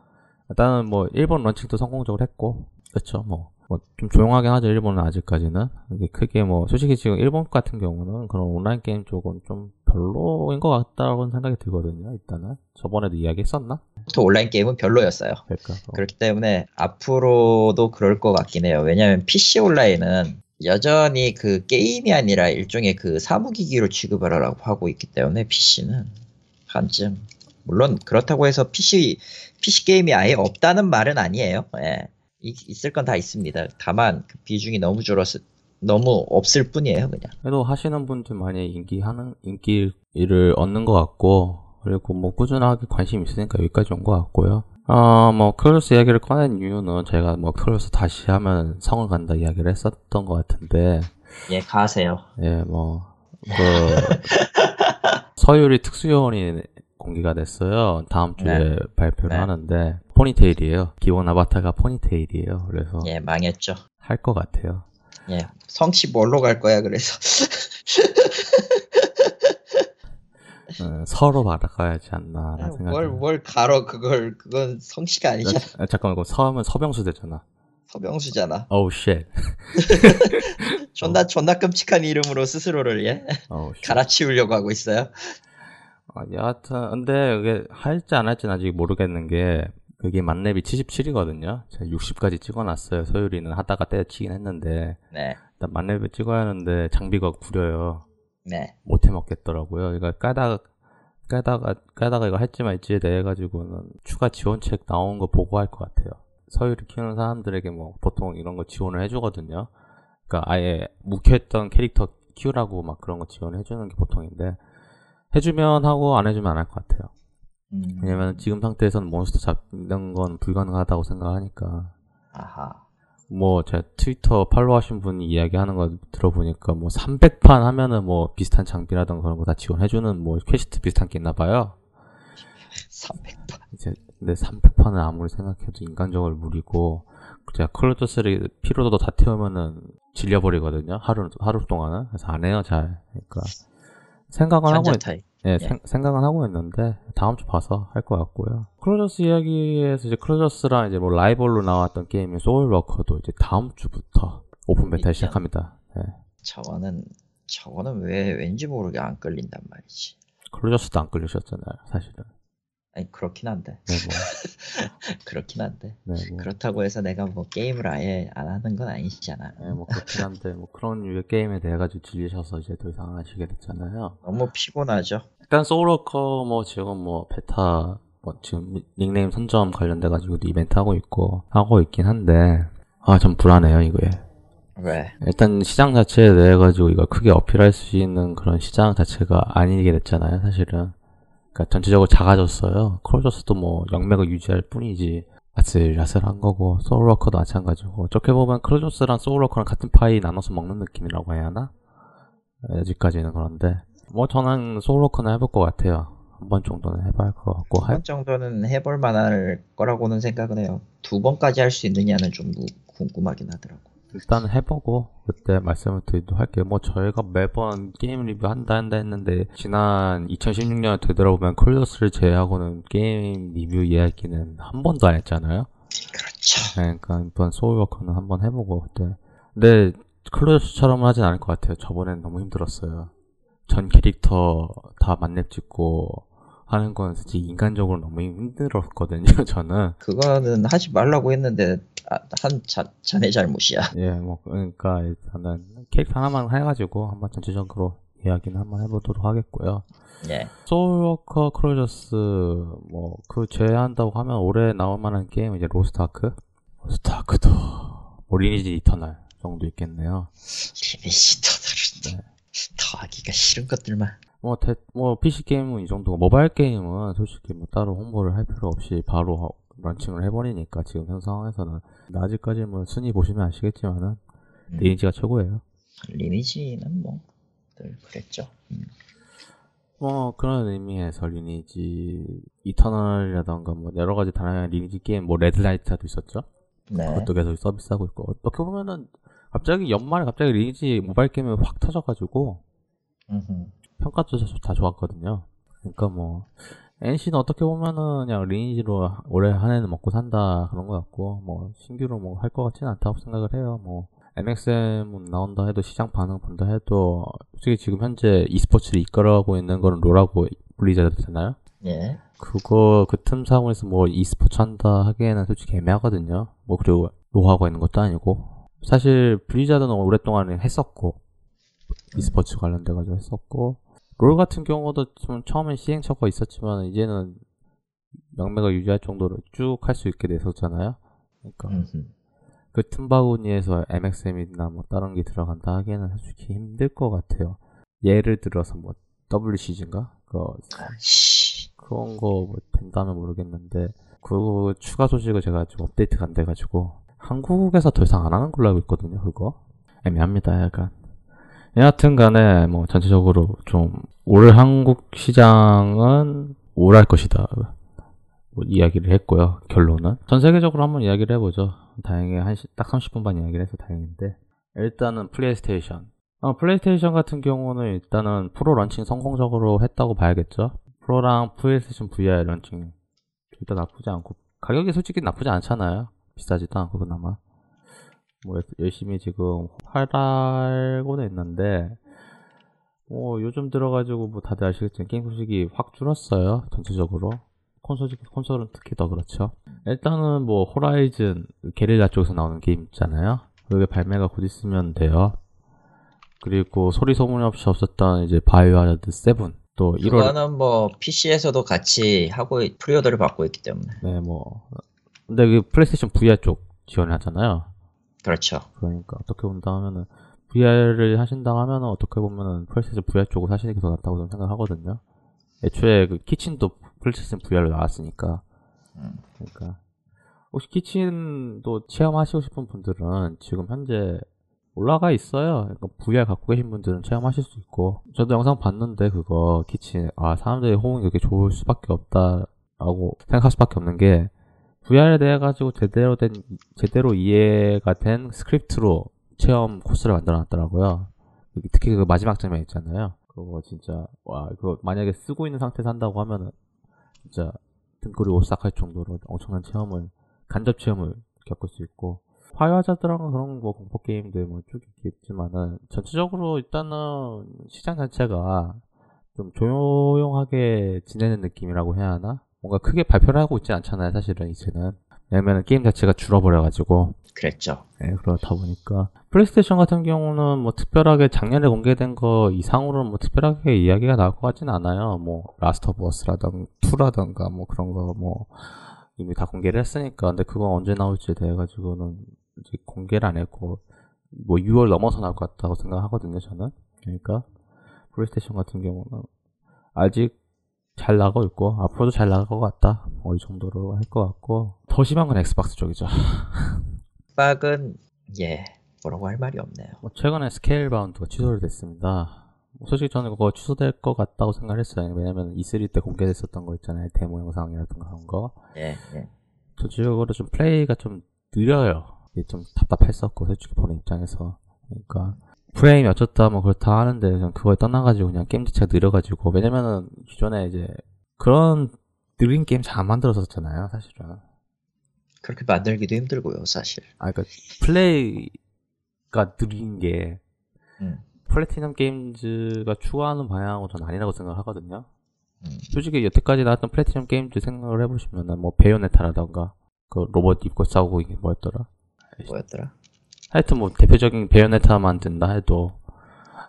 A: 일단은 뭐 일본 런칭도 성공적으로 했고 그렇죠. 뭐. 뭐 좀 조용하긴 하죠 일본은 아직까지는 이게 크게 뭐 솔직히 지금 일본 같은 경우는 그런 온라인 게임 쪽은 좀 별로인 것 같다고 생각이 들거든요 일단은 저번에도 이야기했었나?
B: 또 온라인 게임은 별로였어요.
A: 그러니까 뭐
B: 그렇기 때문에 앞으로도 그럴 것 같긴 해요. 왜냐하면 PC 온라인은 여전히 그 게임이 아니라 일종의 그 사무기기로 취급을 하라고 하고 있기 때문에 PC는 한쯤 물론 그렇다고 해서 PC PC 게임이 아예 없다는 말은 아니에요. 예. 이- 있을 건 다 있습니다. 다만 그 비중이 너무 줄었을 너무 없을 뿐이에요, 그냥.
A: 그래도 하시는 분들 많이 인기 하는 인기를 얻는 것 같고 그리고 뭐 꾸준하게 관심 있으니까 여기까지 온 것 같고요. 어뭐 클로스 이야기를 꺼낸 이유는 제가 뭐 클로스 다시 하면 성을 간다 이야기를 했었던 것 같은데
B: 예, 가세요.
A: 예뭐그 서유리 특수요원이 공개가 됐어요. 다음 주에
B: 네.
A: 발표를
B: 네.
A: 하는데 포니테일이에요. 기본 아바타가 포니테일이에요. 그래서
B: 예, 망했죠.
A: 할 것 같아요.
B: 예, 성치 뭘로 갈 거야, 그래서.
A: 어, 서로 바라가야지 않나라는 생각이.
B: 뭘, 뭘 가로 그걸 그건 성씨가 아니잖아.
A: 아, 잠깐만 이거 서하면 서병수 되잖아.
B: 서병수잖아.
A: 어우 쉣.
B: 존나 존나 끔찍한 이름으로 스스로를 예
A: Shit.
B: 갈아치우려고 하고 있어요.
A: 아, 여하튼 근데 이게 할지 안 할지는 아직 모르겠는 게 그게 만렙이 77이거든요. 제가 60까지 찍어놨어요. 소율이는 하다가 때려치긴 했는데
B: 네,
A: 일단 만렙을 찍어야 하는데 장비가 구려요.
B: 네.
A: 못해 먹겠더라고요. 이거 까다가 까다가 까다가 이거 할지 말지에 대해 가지고는 추가 지원책 나온 거 보고 할 것 같아요. 서유를 키우는 사람들에게 뭐 보통 이런 거 지원을 해주거든요. 그러니까 아예 묵혀있던 캐릭터 키우라고 막 그런 거 지원을 해주는 게 보통인데 해주면 하고 안 해주면 안 할 것 같아요.
B: 음,
A: 왜냐면 지금 상태에서는 몬스터 잡는 건 불가능하다고 생각하니까
B: 아하.
A: 뭐 제가 트위터 팔로우 하신 분이 이야기하는 거 들어보니까 뭐 300판 하면은 뭐 비슷한 장비라던가 그런 거 다 지원해주는 뭐 퀘스트 비슷한 게 있나 봐요.
B: 300판.
A: 이제 근데 300판은 아무리 생각해도 인간적으로 무리고 제가 클로저스를 피로도 다 태우면은 질려버리거든요. 하루 하루 동안은 그래서 안 해요 잘. 그러니까 생각은 하고
B: 타입.
A: 예,
B: 예.
A: 생, 생각은 하고 있는데 다음 주 봐서 할 것 같고요. 클로저스 이야기에서 이제 클로저스랑 이제 뭐 라이벌로 나왔던 게임인 소울워커도 이제 다음 주부터
B: open beta.
A: 시작합니다. 예.
B: 저거는 저거는 왜 왠지 모르게 안 끌린단 말이지.
A: 클로저스도 안 끌리셨잖아요, 사실은.
B: 아니 그렇긴 한데
A: 네, 뭐,
B: 그렇긴 한데
A: 네, 뭐,
B: 그렇다고 해서 내가 뭐 게임을 아예 안 하는 건 아니잖아.
A: 네, 뭐 그렇긴 한데 뭐 그런 유의 게임에 대해 가지고 질리셔서 이제 더 이상 안 하시게 됐잖아요.
B: 너무 피곤하죠.
A: 일단 소울워커 뭐 지금 뭐 베타 뭐 지금 닉네임 선점 관련돼 가지고도 이벤트 하고 있고 하고 있긴 한데 아 좀 불안해요 이거에.
B: 왜?
A: 일단 시장 자체에 대해 가지고 이걸 크게 어필할 수 있는 그런 시장 자체가 아니게 됐잖아요, 사실은. 그러니까 전체적으로 작아졌어요. 클로저스도 뭐 명맥을 유지할 뿐이지 아슬아슬한 거고 소울워커도 마찬가지고 어떻게 보면 클로저스랑 소울워커랑 같은 파이 나눠서 먹는 느낌이라고 해야 하나? 아직까지는 그런데 뭐 저는 소울워커는 해볼 것 같아요. 한 번 정도는 해봐야 할 것 같고 할
B: 한번 정도는 해볼 만할 거라고는 생각은 해요. 두 번까지 할 수 있느냐는 좀 무- 궁금하긴 하더라고.
A: 일단 해보고 그때 말씀을 드리도록 할게요. 뭐 저희가 매번 게임 리뷰 한다 한다 했는데 지난 2016년에 되돌아보면 클로저스를 제외하고는 게임 리뷰 이야기는 한 번도 안 했잖아요.
B: 그렇죠.
A: 네, 그러니까 이번 소울워커는 한번 해보고 그때. 근데 클로저스처럼은 하진 않을 것 같아요. 저번엔 너무 힘들었어요. 전 캐릭터 다 만렙 찍고 하는 건 솔직히 인간적으로 너무 힘들었거든요. 저는.
B: 그거는 하지 말라고 했는데 아, 한 자, 자네 잘못이야.
A: 예, 뭐, 그러니까, 일단은, 캐릭터 하나만 해가지고, 한번 전체적으로 이야기는 한번 해보도록 하겠고요.
B: 예.
A: 소울워커 클로저스, 뭐, 그 제외한다고 하면 올해 나올 만한 게임, 이제 로스트아크? 로스트아크도, 뭐, 리니지 이터널 정도 있겠네요.
B: 리미시터들은 더 하기가 싫은 것들만.
A: 뭐, 대, 뭐, PC게임은 이 정도고, 모바일 게임은 솔직히 뭐, 따로 홍보를 할 필요 없이 바로 하- 런칭을 해버리니까, 지금 현 상황에서는. 아직까지 뭐, 순위 보시면 아시겠지만은,
B: 음.
A: 리니지가 최고예요.
B: 리니지는 뭐 늘 그랬죠. 음.
A: 뭐 그런 의미에서 리니지 이터널이라던가 뭐 여러 가지 다양한 리니지 게임 뭐 레드나이츠도 있었죠.
B: 네.
A: 그것도 계속 서비스하고 있고 어떻게 보면은 갑자기 연말에 갑자기 리니지 모바일 게임이 확 터져가지고
B: 음흠.
A: 평가도 다- 다 좋았거든요. 그러니까 뭐 NC는 어떻게 보면은 그냥 리니지로 올해 한 해는 먹고 산다 그런 것 같고 뭐 신규로 뭐 할 것 같지는 않다고 생각을 해요. 뭐 MXM 나온다 해도 시장 반응 본다 해도 솔직히 지금 현재 e스포츠를 이끌어가고 있는 거는 롤하고 블리자드잖아요.
B: 예.
A: 그거 그틈 사고에서 뭐 e스포츠 한다 하기에는 솔직히 애매하거든요. 뭐 그리고 노하우가 있는 것도 아니고 사실 블리자드는 오랫동안 했었고 e스포츠 관련돼 가지고 했었고 롤 같은 경우도 좀 처음엔 시행착오가 있었지만 이제는 영매가 유지할 정도로 쭉 할 수 있게 됐었잖아요. 그러니까. 그 틈바구니에서 MXM이나 뭐 다른 게 들어간다 하기에는 솔직히 힘들 것 같아요. 예를 들어서 뭐 WCG인가? 그
B: 씨.
A: 그런 거 뭐 된다면 모르겠는데 그 추가 소식을 제가 좀 업데이트가 안 돼가지고 한국에서 더 이상 안 하는 걸로 알고 있거든요. 그거 애매합니다. 약간 여하튼 간에 뭐 전체적으로 좀 올 한국 시장은 우울할 것이다. 뭐 이야기를 했고요. 결론은 전 세계적으로 한번 이야기를 해보죠. 다행히 한딱 30분 반 이야기를 해서 다행인데 일단은 플레이스테이션 어, 플레이스테이션 같은 경우는 일단은 프로 런칭 성공적으로 했다고 봐야겠죠. 프로랑 플레이스테이션 VR 런칭 둘 다 나쁘지 않고 가격이 솔직히 나쁘지 않잖아요. 비싸지도 않고 그나마 뭐 열심히 지금 활달고는 있는데 뭐 요즘 들어가지고 뭐 다들 아시겠지만 게임 소식이 확 줄었어요 전체적으로 콘솔 콘솔은 특히 더 그렇죠. 일단은 뭐 호라이즌 게릴라 쪽에서 나오는 게임 있잖아요. 그게 발매가 곧 있으면 돼요. 그리고 소리 소문 없이 없었던 이제 바이오하자드 7. 또 1월
B: 그거는 뭐 PC에서도 같이 하고 있- pre-order를 받고 있기 때문에
A: 네뭐 근데 그 플레이스테이션 VR 쪽 지원하잖아요.
B: 그렇죠.
A: 그러니까 어떻게 본다 하면은 VR을 하신다 하면은 어떻게 보면은 플레이스테이션 VR 쪽으로 사시는 게 더 낫다고 저는 생각하거든요. 애초에 그 키친도 플레이스테이션 VR로 나왔으니까.
B: 음.
A: 그러니까 혹시 키친도 체험하시고 싶은 분들은 지금 현재 올라가 있어요. 그러니까 VR 갖고 계신 분들은 체험하실 수 있고 저도 영상 봤는데 그거 키친 아 사람들의 호응이 그렇게 좋을 수밖에 없다라고 생각할 수밖에 없는 게 VR에 대해 가지고 제대로 된 제대로 이해가 된 스크립트로 체험 코스를 만들어 놨더라고요. 특히 그 마지막 장면 있잖아요. 그거 진짜 와 그거 만약에 쓰고 있는 상태에서 한다고 하면은 진짜 등골이 오싹할 정도로 엄청난 체험을 간접 체험을 겪을 수 있고 바이오하자드랑 그런 뭐 공포 게임들 뭐 쭉 있겠지만은 전체적으로 일단은 시장 자체가 좀 조용하게 지내는 느낌이라고 해야 하나? 뭔가 크게 발표를 하고 있지 않잖아요, 사실은 이제는. 왜냐면 게임 자체가 줄어버려가지고.
B: 그랬죠.
A: 네, 그렇다 보니까. 플레이스테이션 같은 경우는 뭐 특별하게 작년에 공개된 거 이상으로는 뭐 특별하게 이야기가 나올 것 같진 않아요. 뭐, 라스트 오브 어스라던가, 2라던가 뭐 그런 거 뭐, 이미 다 공개를 했으니까. 근데 그건 언제 나올지에 대해가지고는 이제 공개를 안 했고, 뭐 6월 넘어서 나올 것 같다고 생각하거든요, 저는. 그러니까, 플레이스테이션 같은 경우는 아직 잘 나가고 있고, 앞으로도 잘 나갈 것 같다. 뭐 이 정도로 할 것 같고, 더 심한 건 엑스박스 쪽이죠.
B: 엑박은 예 뭐라고 할 말이 없네요.
A: 뭐 최근에 스케일바운드가 취소를 됐습니다. 뭐 솔직히 저는 그거 취소될 것 같다고 생각을 했어요. 왜냐면 E3 때 공개됐었던 거 있잖아요. 데모 영상이라든가 그런 거.
B: 예, 예.
A: 전체적으로 좀 플레이가 좀 느려요. 이게 좀 답답했었고, 솔직히 보는 입장에서. 그러니까, 프레임이 어쩌다 뭐 그렇다 하는데, 저는 그거에 떠나가지고 그냥 게임 자체가 느려가지고, 왜냐면은 기존에 이제 그런 느린 게임 잘 안 만들었었잖아요, 사실은.
B: 그렇게 만들기도 힘들고요, 사실.
A: 아, 그니까, 플레이가 느린 게,
B: 음.
A: 플래티넘 게임즈가 추구하는 방향은 전 아니라고 생각을 하거든요.
B: 음.
A: 솔직히 여태까지 나왔던 플래티넘 게임즈 생각을 해보시면은 뭐 베요네타라던가 그 로봇 입고 싸우고 이게 뭐였더라?
B: 뭐였더라?
A: 하여튼 뭐 대표적인 베요네타 만든다 해도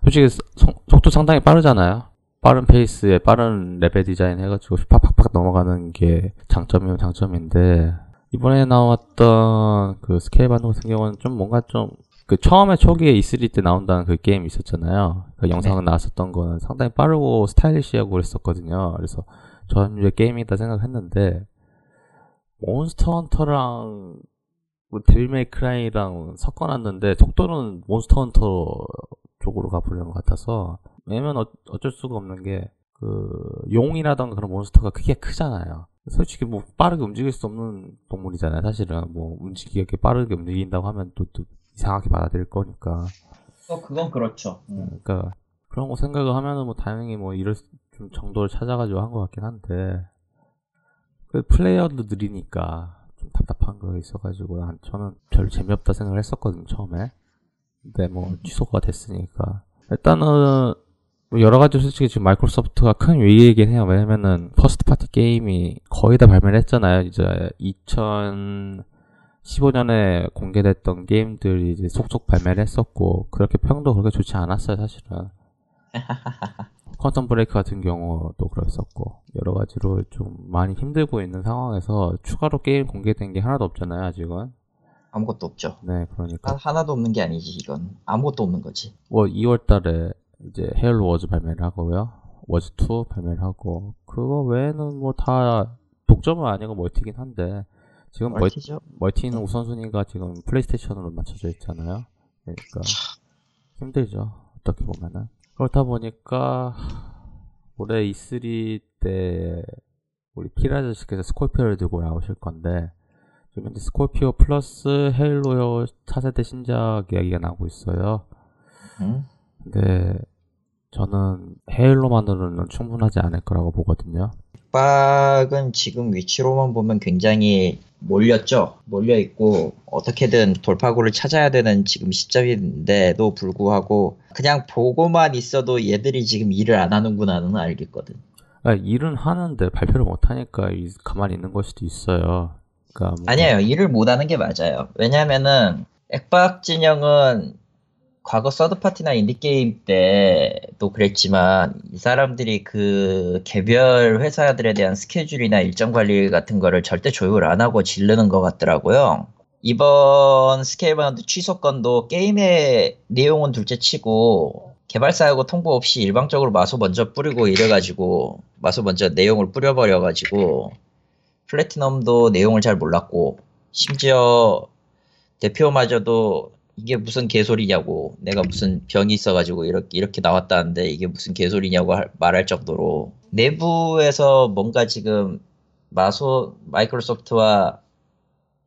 A: 솔직히 속- 속도 상당히 빠르잖아요. 빠른 페이스에 빠른 레벨 디자인 해가지고 팍팍팍 넘어가는 게 장점이면 장점인데 이번에 나왔던 그 스케일바운드 같은 경우는 좀 뭔가 좀 그 처음에 초기에 E3 때 나온다는 그 게임 있었잖아요. 그 영상은 나왔었던 거는 상당히 빠르고 스타일리시하고 그랬었거든요. 그래서 이제 게임이다 생각했는데 몬스터 헌터랑 뭐 데빌 메이 크라이랑 섞어놨는데 속도는 몬스터 헌터 쪽으로 가보려는 것 같아서 왜냐면 어, 어쩔 수가 없는 게 그 용이라던가 그런 몬스터가 크게 크잖아요. 솔직히 뭐 빠르게 움직일 수 없는 동물이잖아요. 사실은 뭐 움직이게 빠르게 움직인다고 하면 또, 또 이상하게 받아들일 거니까.
B: 어, 그건 그렇죠.
A: 그러니까 그런 거 생각을 하면은 뭐 다행히 뭐 이럴 수- 좀 정도를 찾아가지고 한 것 같긴 한데 그 플레이어도 느리니까 좀 답답한 거 있어가지고 난 저는 별로 재미없다 생각을 했었거든요 처음에. 근데 뭐 취소가 됐으니까. 일단은 뭐 여러 가지 솔직히 지금 마이크로소프트가 큰 위기이긴 해요. 왜냐면은 first party 게임이 거의 다 발매를 했잖아요. 이제 2015년에 공개됐던 게임들이 이제 속속 발매를 했었고 그렇게 평도 그렇게 좋지 않았어요 사실은 퀀텀 브레이크 같은 경우도 그랬었고 여러 가지로 좀 많이 힘들고 있는 상황에서 추가로 게임 공개된 게 하나도 없잖아요 아직은
B: 아무것도 없죠.
A: 네 그러니까
B: 하, 하나도 없는 게 아니지, 이건. 아무것도 없는 거지.
A: 뭐 2월달에 이제 헤일로 워즈 발매를 하고요 워즈 2 발매를 하고 그거 외에는 뭐 다 독점은 아니고 멀티긴 한데 지금 멀,
B: 멀티죠?
A: 멀티는 우선순위가 지금 플레이스테이션으로 맞춰져 있잖아요 그러니까 힘들죠 어떻게 보면은 그렇다 보니까 올해 E3 때 우리 키라즈씨께서 스콜피오를 들고 나오실 건데 지금 현재 스콜피오 플러스 헤일로 차세대 신작 이야기가 나오고 있어요
B: 응?
A: 근데 저는 헤일로만으로는 충분하지 않을 거라고 보거든요.
B: 빡은 지금 위치로만 보면 굉장히 몰렸죠. 몰려 있고 어떻게든 돌파구를 찾아야 되는 지금 시점인데도 불구하고 그냥 보고만 있어도 얘들이 지금 일을 안 하는구나는 알겠거든.
A: 아, 일은 하는데 발표를 못 하니까 이- 가만히 있는 걸 수도 있어요. 그러니까 뭐-
B: 아니에요. 일을 못 하는 게 맞아요. 왜냐면은 액박 진영은 과거 서드파티나 인디게임 때도 그랬지만 이 사람들이 그 개별 회사들에 대한 스케줄이나 일정 관리 같은 거를 절대 조율 안 하고 질르는 것 같더라고요. 이번 스케일바운드 취소 건도 게임의 내용은 둘째 치고 개발사하고 통보 없이 일방적으로 마소 먼저 뿌리고 이래가지고 마소 먼저 내용을 뿌려버려가지고 플래티넘도 내용을 잘 몰랐고 심지어 대표마저도 이게 무슨 개소리냐고 내가 무슨 병이 있어가지고 이렇게 이렇게 나왔다는데 이게 무슨 개소리냐고 할- 말할 정도로 내부에서 뭔가 지금 마소 마이크로소프트와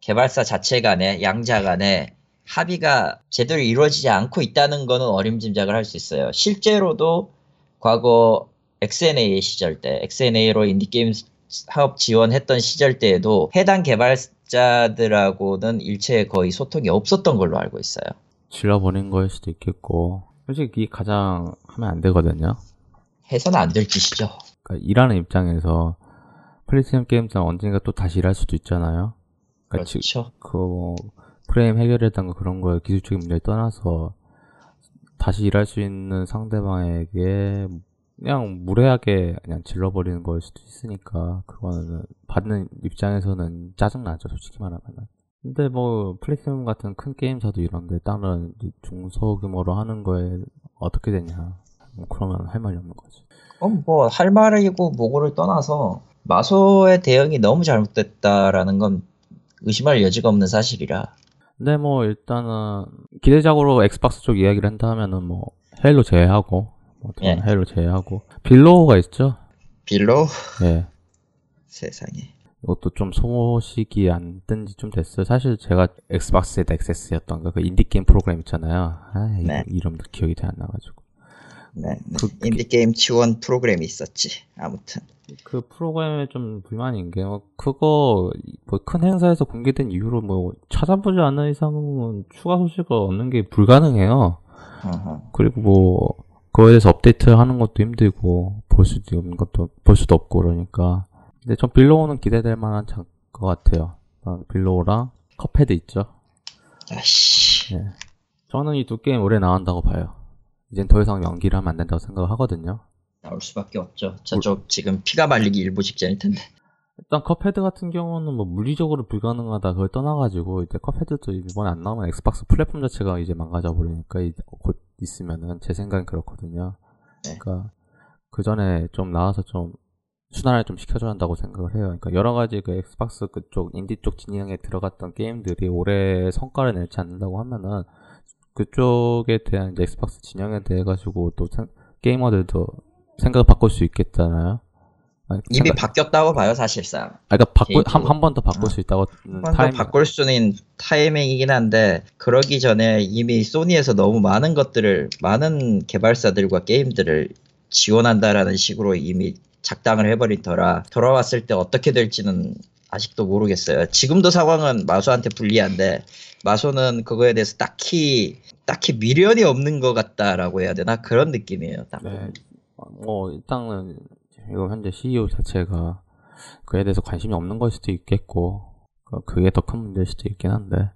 B: 개발사 자체 간에 양자 간에 합의가 제대로 이루어지지 않고 있다는 거는 어림짐작을 할 수 있어요. 실제로도 과거 XNA 시절 때 XNA로 인디게임 사업 지원했던 시절 때에도 해당 개발 자들하고는 일체 거의 소통이 없었던 걸로 알고 있어요.
A: 질러버린 거일 수도 있겠고 솔직히 가장 하면 안 되거든요.
B: 해서는 안 될 짓이죠.
A: 그러니까 일하는 입장에서 플레이스테이션 게임장 언젠가 또 다시 일할 수도 있잖아요. 그러니까 지-
B: 그렇죠.
A: 그 뭐 프레임 해결이라든가 그런 거에 기술적인 문제를 떠나서 다시 일할 수 있는 상대방에게 그냥 무례하게 그냥 질러버리는 거일 수도 있으니까 그거는 받는 입장에서는 짜증나죠 솔직히 말하면은. 근데 뭐 플레이스테이션 같은 큰 게임사도 이런데 다른 이제 중소 규모로 하는 거에 어떻게 되냐. 뭐 그러면 할 말이 없는 거지.
B: 어, 뭐, 할 말이고 뭐고를 떠나서 마소의 대응이 너무 잘못됐다라는 건 의심할 여지가 없는 사실이라.
A: 근데 뭐 일단은 기대작으로 엑스박스 쪽 이야기를 한다면은 뭐 헤일로 제외하고 뭐
B: 예.
A: 헤일로 제외하고 빌로우가 있죠.
B: 빌로?
A: 예.
B: 세상에.
A: 이것도 좀 소식이 안 뜬 지 좀 됐어요. 사실 제가 엑스박스의 넥세스였던 거, 그 인디게임 프로그램 있잖아요. 아, 이-
B: 네.
A: 이름도 기억이 잘 안 나가지고.
B: 네. 네.
A: 그-
B: 인디게임 지원 프로그램이 있었지. 아무튼.
A: 그 프로그램에 좀 불만인 게, 뭐 그거, 뭐 큰 행사에서 공개된 이후로 뭐 찾아보지 않는 이상은 추가 소식을 얻는 게 불가능해요.
B: 어허.
A: 그리고 뭐 그거에 대해서 업데이트 하는 것도 힘들고 볼 수도 없는 것도 볼 수도 없고 그러니까 근데 전 빌로우는 기대될 만한 작- 것 같아요. 어, 빌로우랑 컵헤드 있죠.
B: 아씨.
A: 예. 저는 이 두 게임 올해 나온다고 봐요. 이젠 더 이상 연기를 하면 안 된다고 생각을 하거든요.
B: 나올 수밖에 없죠. 저쪽 지금 피가 말리기 일보 직전일 텐데.
A: 일단 컵헤드 같은 경우는 뭐 물리적으로 불가능하다 그걸 떠나가지고 이제 컵헤드도 이번에 안 나오면 엑스박스 플랫폼 자체가 이제 망가져 버리니까 이제 곧 있으면은 제 생각엔 그렇거든요.
B: 네.
A: 그러니까 그 전에 좀 나와서 좀 순환을 좀 시켜줘야 한다고 생각을 해요. 그러니까 여러 가지 그 엑스박스 그쪽 인디 쪽 진영에 들어갔던 게임들이 올해 성과를 내지 않는다고 하면은 그쪽에 대한 이제 엑스박스 진영에 대해 가지고 또 생- 게이머들도 생각을 바꿀 수 있겠잖아요. 아니,
B: 이미
A: 생각-
B: 바뀌었다고 봐요, 사실상.
A: 아, 그러니까 바꾸 한
B: 개인적으로.
A: 한번더 바꿀
B: 어.
A: 수 있다고
B: 한번 더
A: 타임
B: 바꿀 수는 타이밍이긴 한데 그러기 전에 이미 소니에서 너무 많은 것들을 많은 개발사들과 게임들을 지원한다라는 식으로 이미 작당을 해버린 터라 돌아왔을 때 어떻게 될지는 아직도 모르겠어요. 지금도 상황은 마소한테 불리한데 마소는 그거에 대해서 딱히 딱히 미련이 없는 것 같다라고 해야 되나 그런 느낌이에요. 딱.
A: 네. 뭐 일단은 이거 현재 CEO 자체가 그에 대해서 관심이 없는 걸 수도 있겠고 그- 그게 더 큰 문제일 수도 있긴 한데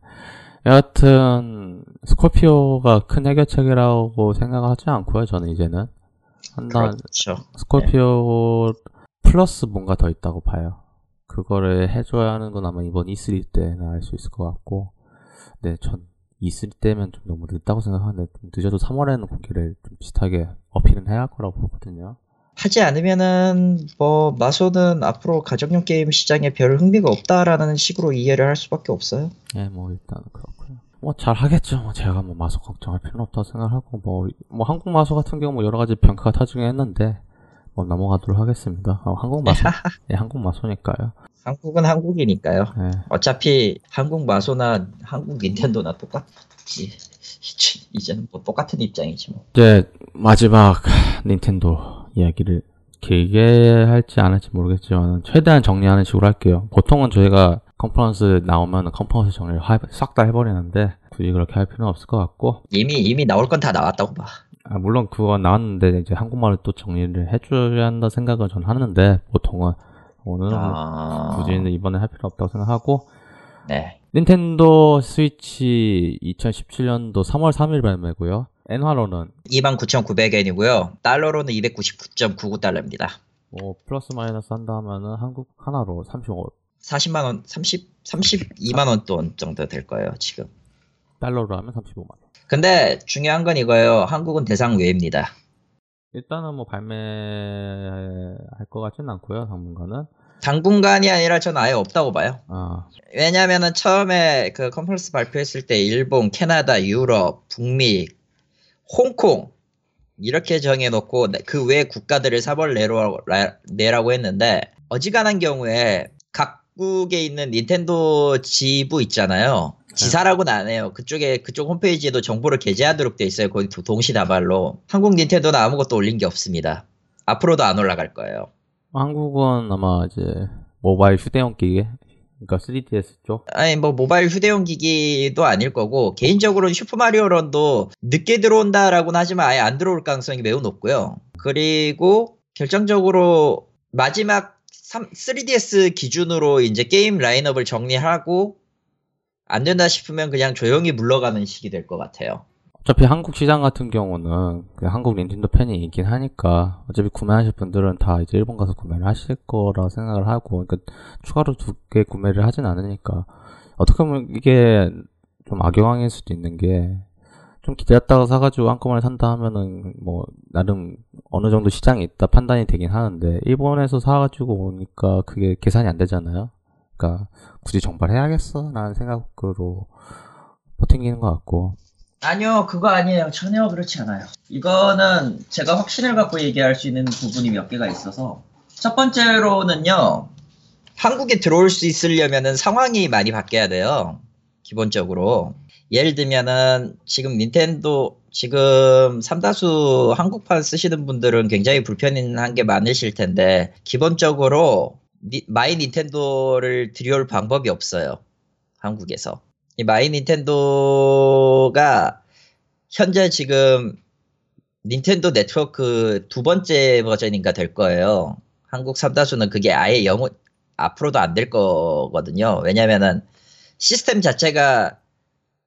A: 여하튼 스콜피오가 큰 해결책이라고 생각하지 않고요 저는 이제는 한단
B: 그렇죠.
A: 스콜피오 플러스 뭔가 더 있다고 봐요. 그거를 해줘야 하는 건 아마 이번 E3 때나 알수 있을 것 같고, 네, 전 E3 때면 좀 너무 늦다고 생각하는데, 좀 늦어도 3월에는 공개를 좀 비슷하게 어필은 해야 할 거라고 보거든요.
B: 하지 않으면은 뭐 마소는 앞으로 가정용 게임 시장에 별 흥미가 없다라는 식으로 이해를 할 수밖에 없어요.
A: 예, 뭐 일단 그렇고요. 뭐 잘 하겠죠. 뭐 제가 뭐 마소 걱정할 필요는 없다고 생각하고, 뭐, 뭐 한국 마소 같은 경우 뭐 여러 가지 평가가 타중에 했는데, 뭐 넘어가도록 하겠습니다. 어, 한국 마소, 예, 한국 마소니까요.
B: 한국은 한국이니까요.
A: 예.
B: 어차피 한국 마소나 한국 닌텐도나 똑같지. 이제는 뭐 똑같은 입장이지 뭐.
A: 이제 마지막 닌텐도 이야기를 길게 할지 안 할지 모르겠지만 최대한 정리하는 식으로 할게요. 보통은 저희가 컨퍼런스 나오면 컨퍼런스 정리를 싹 다 해버리는데 굳이 그렇게 할 필요는 없을 것 같고
B: 이미 이미 나올 건 다 나왔다고 봐.
A: 아, 물론 그건 나왔는데 이제 한국말을 또 정리를 해줘야 한다 생각은 전 하는데 보통은 오늘은
B: 아...
A: 굳이 이번에 할 필요 없다고 생각하고
B: 네.
A: 닌텐도 스위치 2017년도 3월 3일 발매고요. 엔화로는
B: 29,900엔이고요. 달러로는 299.99달러입니다.
A: 뭐 플러스 마이너스 한다 하면은 한국 하나로 35
B: 40만 원, 30 32만 원 돈 정도 될 거예요, 지금.
A: 달러로 하면 35만 원.
B: 근데 중요한 건 이거예요. 한국은 대상 외입니다.
A: 일단은 뭐 발매할 것 같지는 않고요, 당분간은.
B: 당분간이 아니라 저는 아예 없다고 봐요.
A: 아,
B: 왜냐면은 처음에 그 컨퍼런스 발표했을 때 일본, 캐나다, 유럽, 북미, 홍콩 이렇게 정해놓고 그 외 국가들을 3월 내로, 내라고 했는데 어지간한 경우에 각국에 있는 닌텐도 지부 있잖아요. 지사라고는 안 해요. 그쪽에 그쪽 홈페이지에도 정보를 게재하도록 돼 있어요. 거기 동시다발로 한국 닌텐도는 아무것도 올린 게 없습니다. 앞으로도 안 올라갈 거예요.
A: 한국은 아마 이제 모바일 휴대용 기기, 그러니까 3DS 쪽.
B: 아니 뭐 모바일 휴대용 기기도 아닐 거고 개인적으로는 슈퍼마리오 런도 늦게 들어온다라고는 하지만 아예 안 들어올 가능성이 매우 높고요. 그리고 결정적으로 마지막 3, 3DS 기준으로 이제 게임 라인업을 정리하고 안 된다 싶으면 그냥 조용히 물러가는 식이 될 것 같아요.
A: 어차피 한국 시장 같은 경우는 한국 닌텐도 팬이 있긴 하니까 어차피 구매하실 분들은 다 이제 일본 가서 구매를 하실 거라 생각을 하고 그러니까 추가로 두 개 구매를 하진 않으니까 어떻게 보면 이게 좀 악영향일 수도 있는 게 좀 기다렸다가 사가지고 한꺼번에 산다 하면은 뭐 나름 어느 정도 시장이 있다 판단이 되긴 하는데 일본에서 사가지고 오니까 그게 계산이 안 되잖아요. 그러니까 굳이 정발해야겠어? 라는 생각으로 버팅기는 것 같고
B: 아니요, 그거 아니에요. 전혀 그렇지 않아요. 이거는 제가 확신을 갖고 얘기할 수 있는 부분이 몇 개가 있어서 첫 번째로는요, 한국에 들어올 수 있으려면은 상황이 많이 바뀌어야 돼요. 기본적으로. 예를 들면은 지금 닌텐도 지금 삼다수 한국판 쓰시는 분들은 굉장히 불편한 게 많으실 텐데 기본적으로 니, 마이 닌텐도를 들여올 방법이 없어요. 한국에서. 이 마이 닌텐도가 현재 지금 닌텐도 네트워크 두 번째 버전인가 될 거예요. 한국 삼다수는 그게 아예 영원 앞으로도 안 될 거거든요. 왜냐면은 시스템 자체가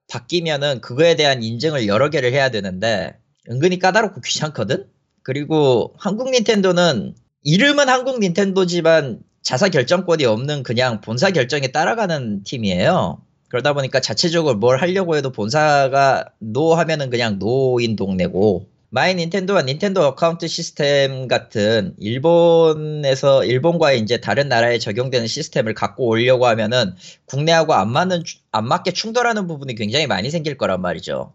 B: 바뀌면은 그거에 대한 인증을 여러 개를 해야 되는데 은근히 까다롭고 귀찮거든. 그리고 한국 닌텐도는 이름은 한국 닌텐도지만 자사 결정권이 없는 그냥 본사 결정에 따라가는 팀이에요. 그러다 보니까 자체적으로 뭘 하려고 해도 본사가 no 하면은 그냥 no인 동네고 마이 닌텐도와 닌텐도 account 시스템 같은 일본에서 일본과 이제 다른 나라에 적용되는 시스템을 갖고 오려고 하면은 국내하고 안 맞는 안 맞게 충돌하는 부분이 굉장히 많이 생길 거란 말이죠.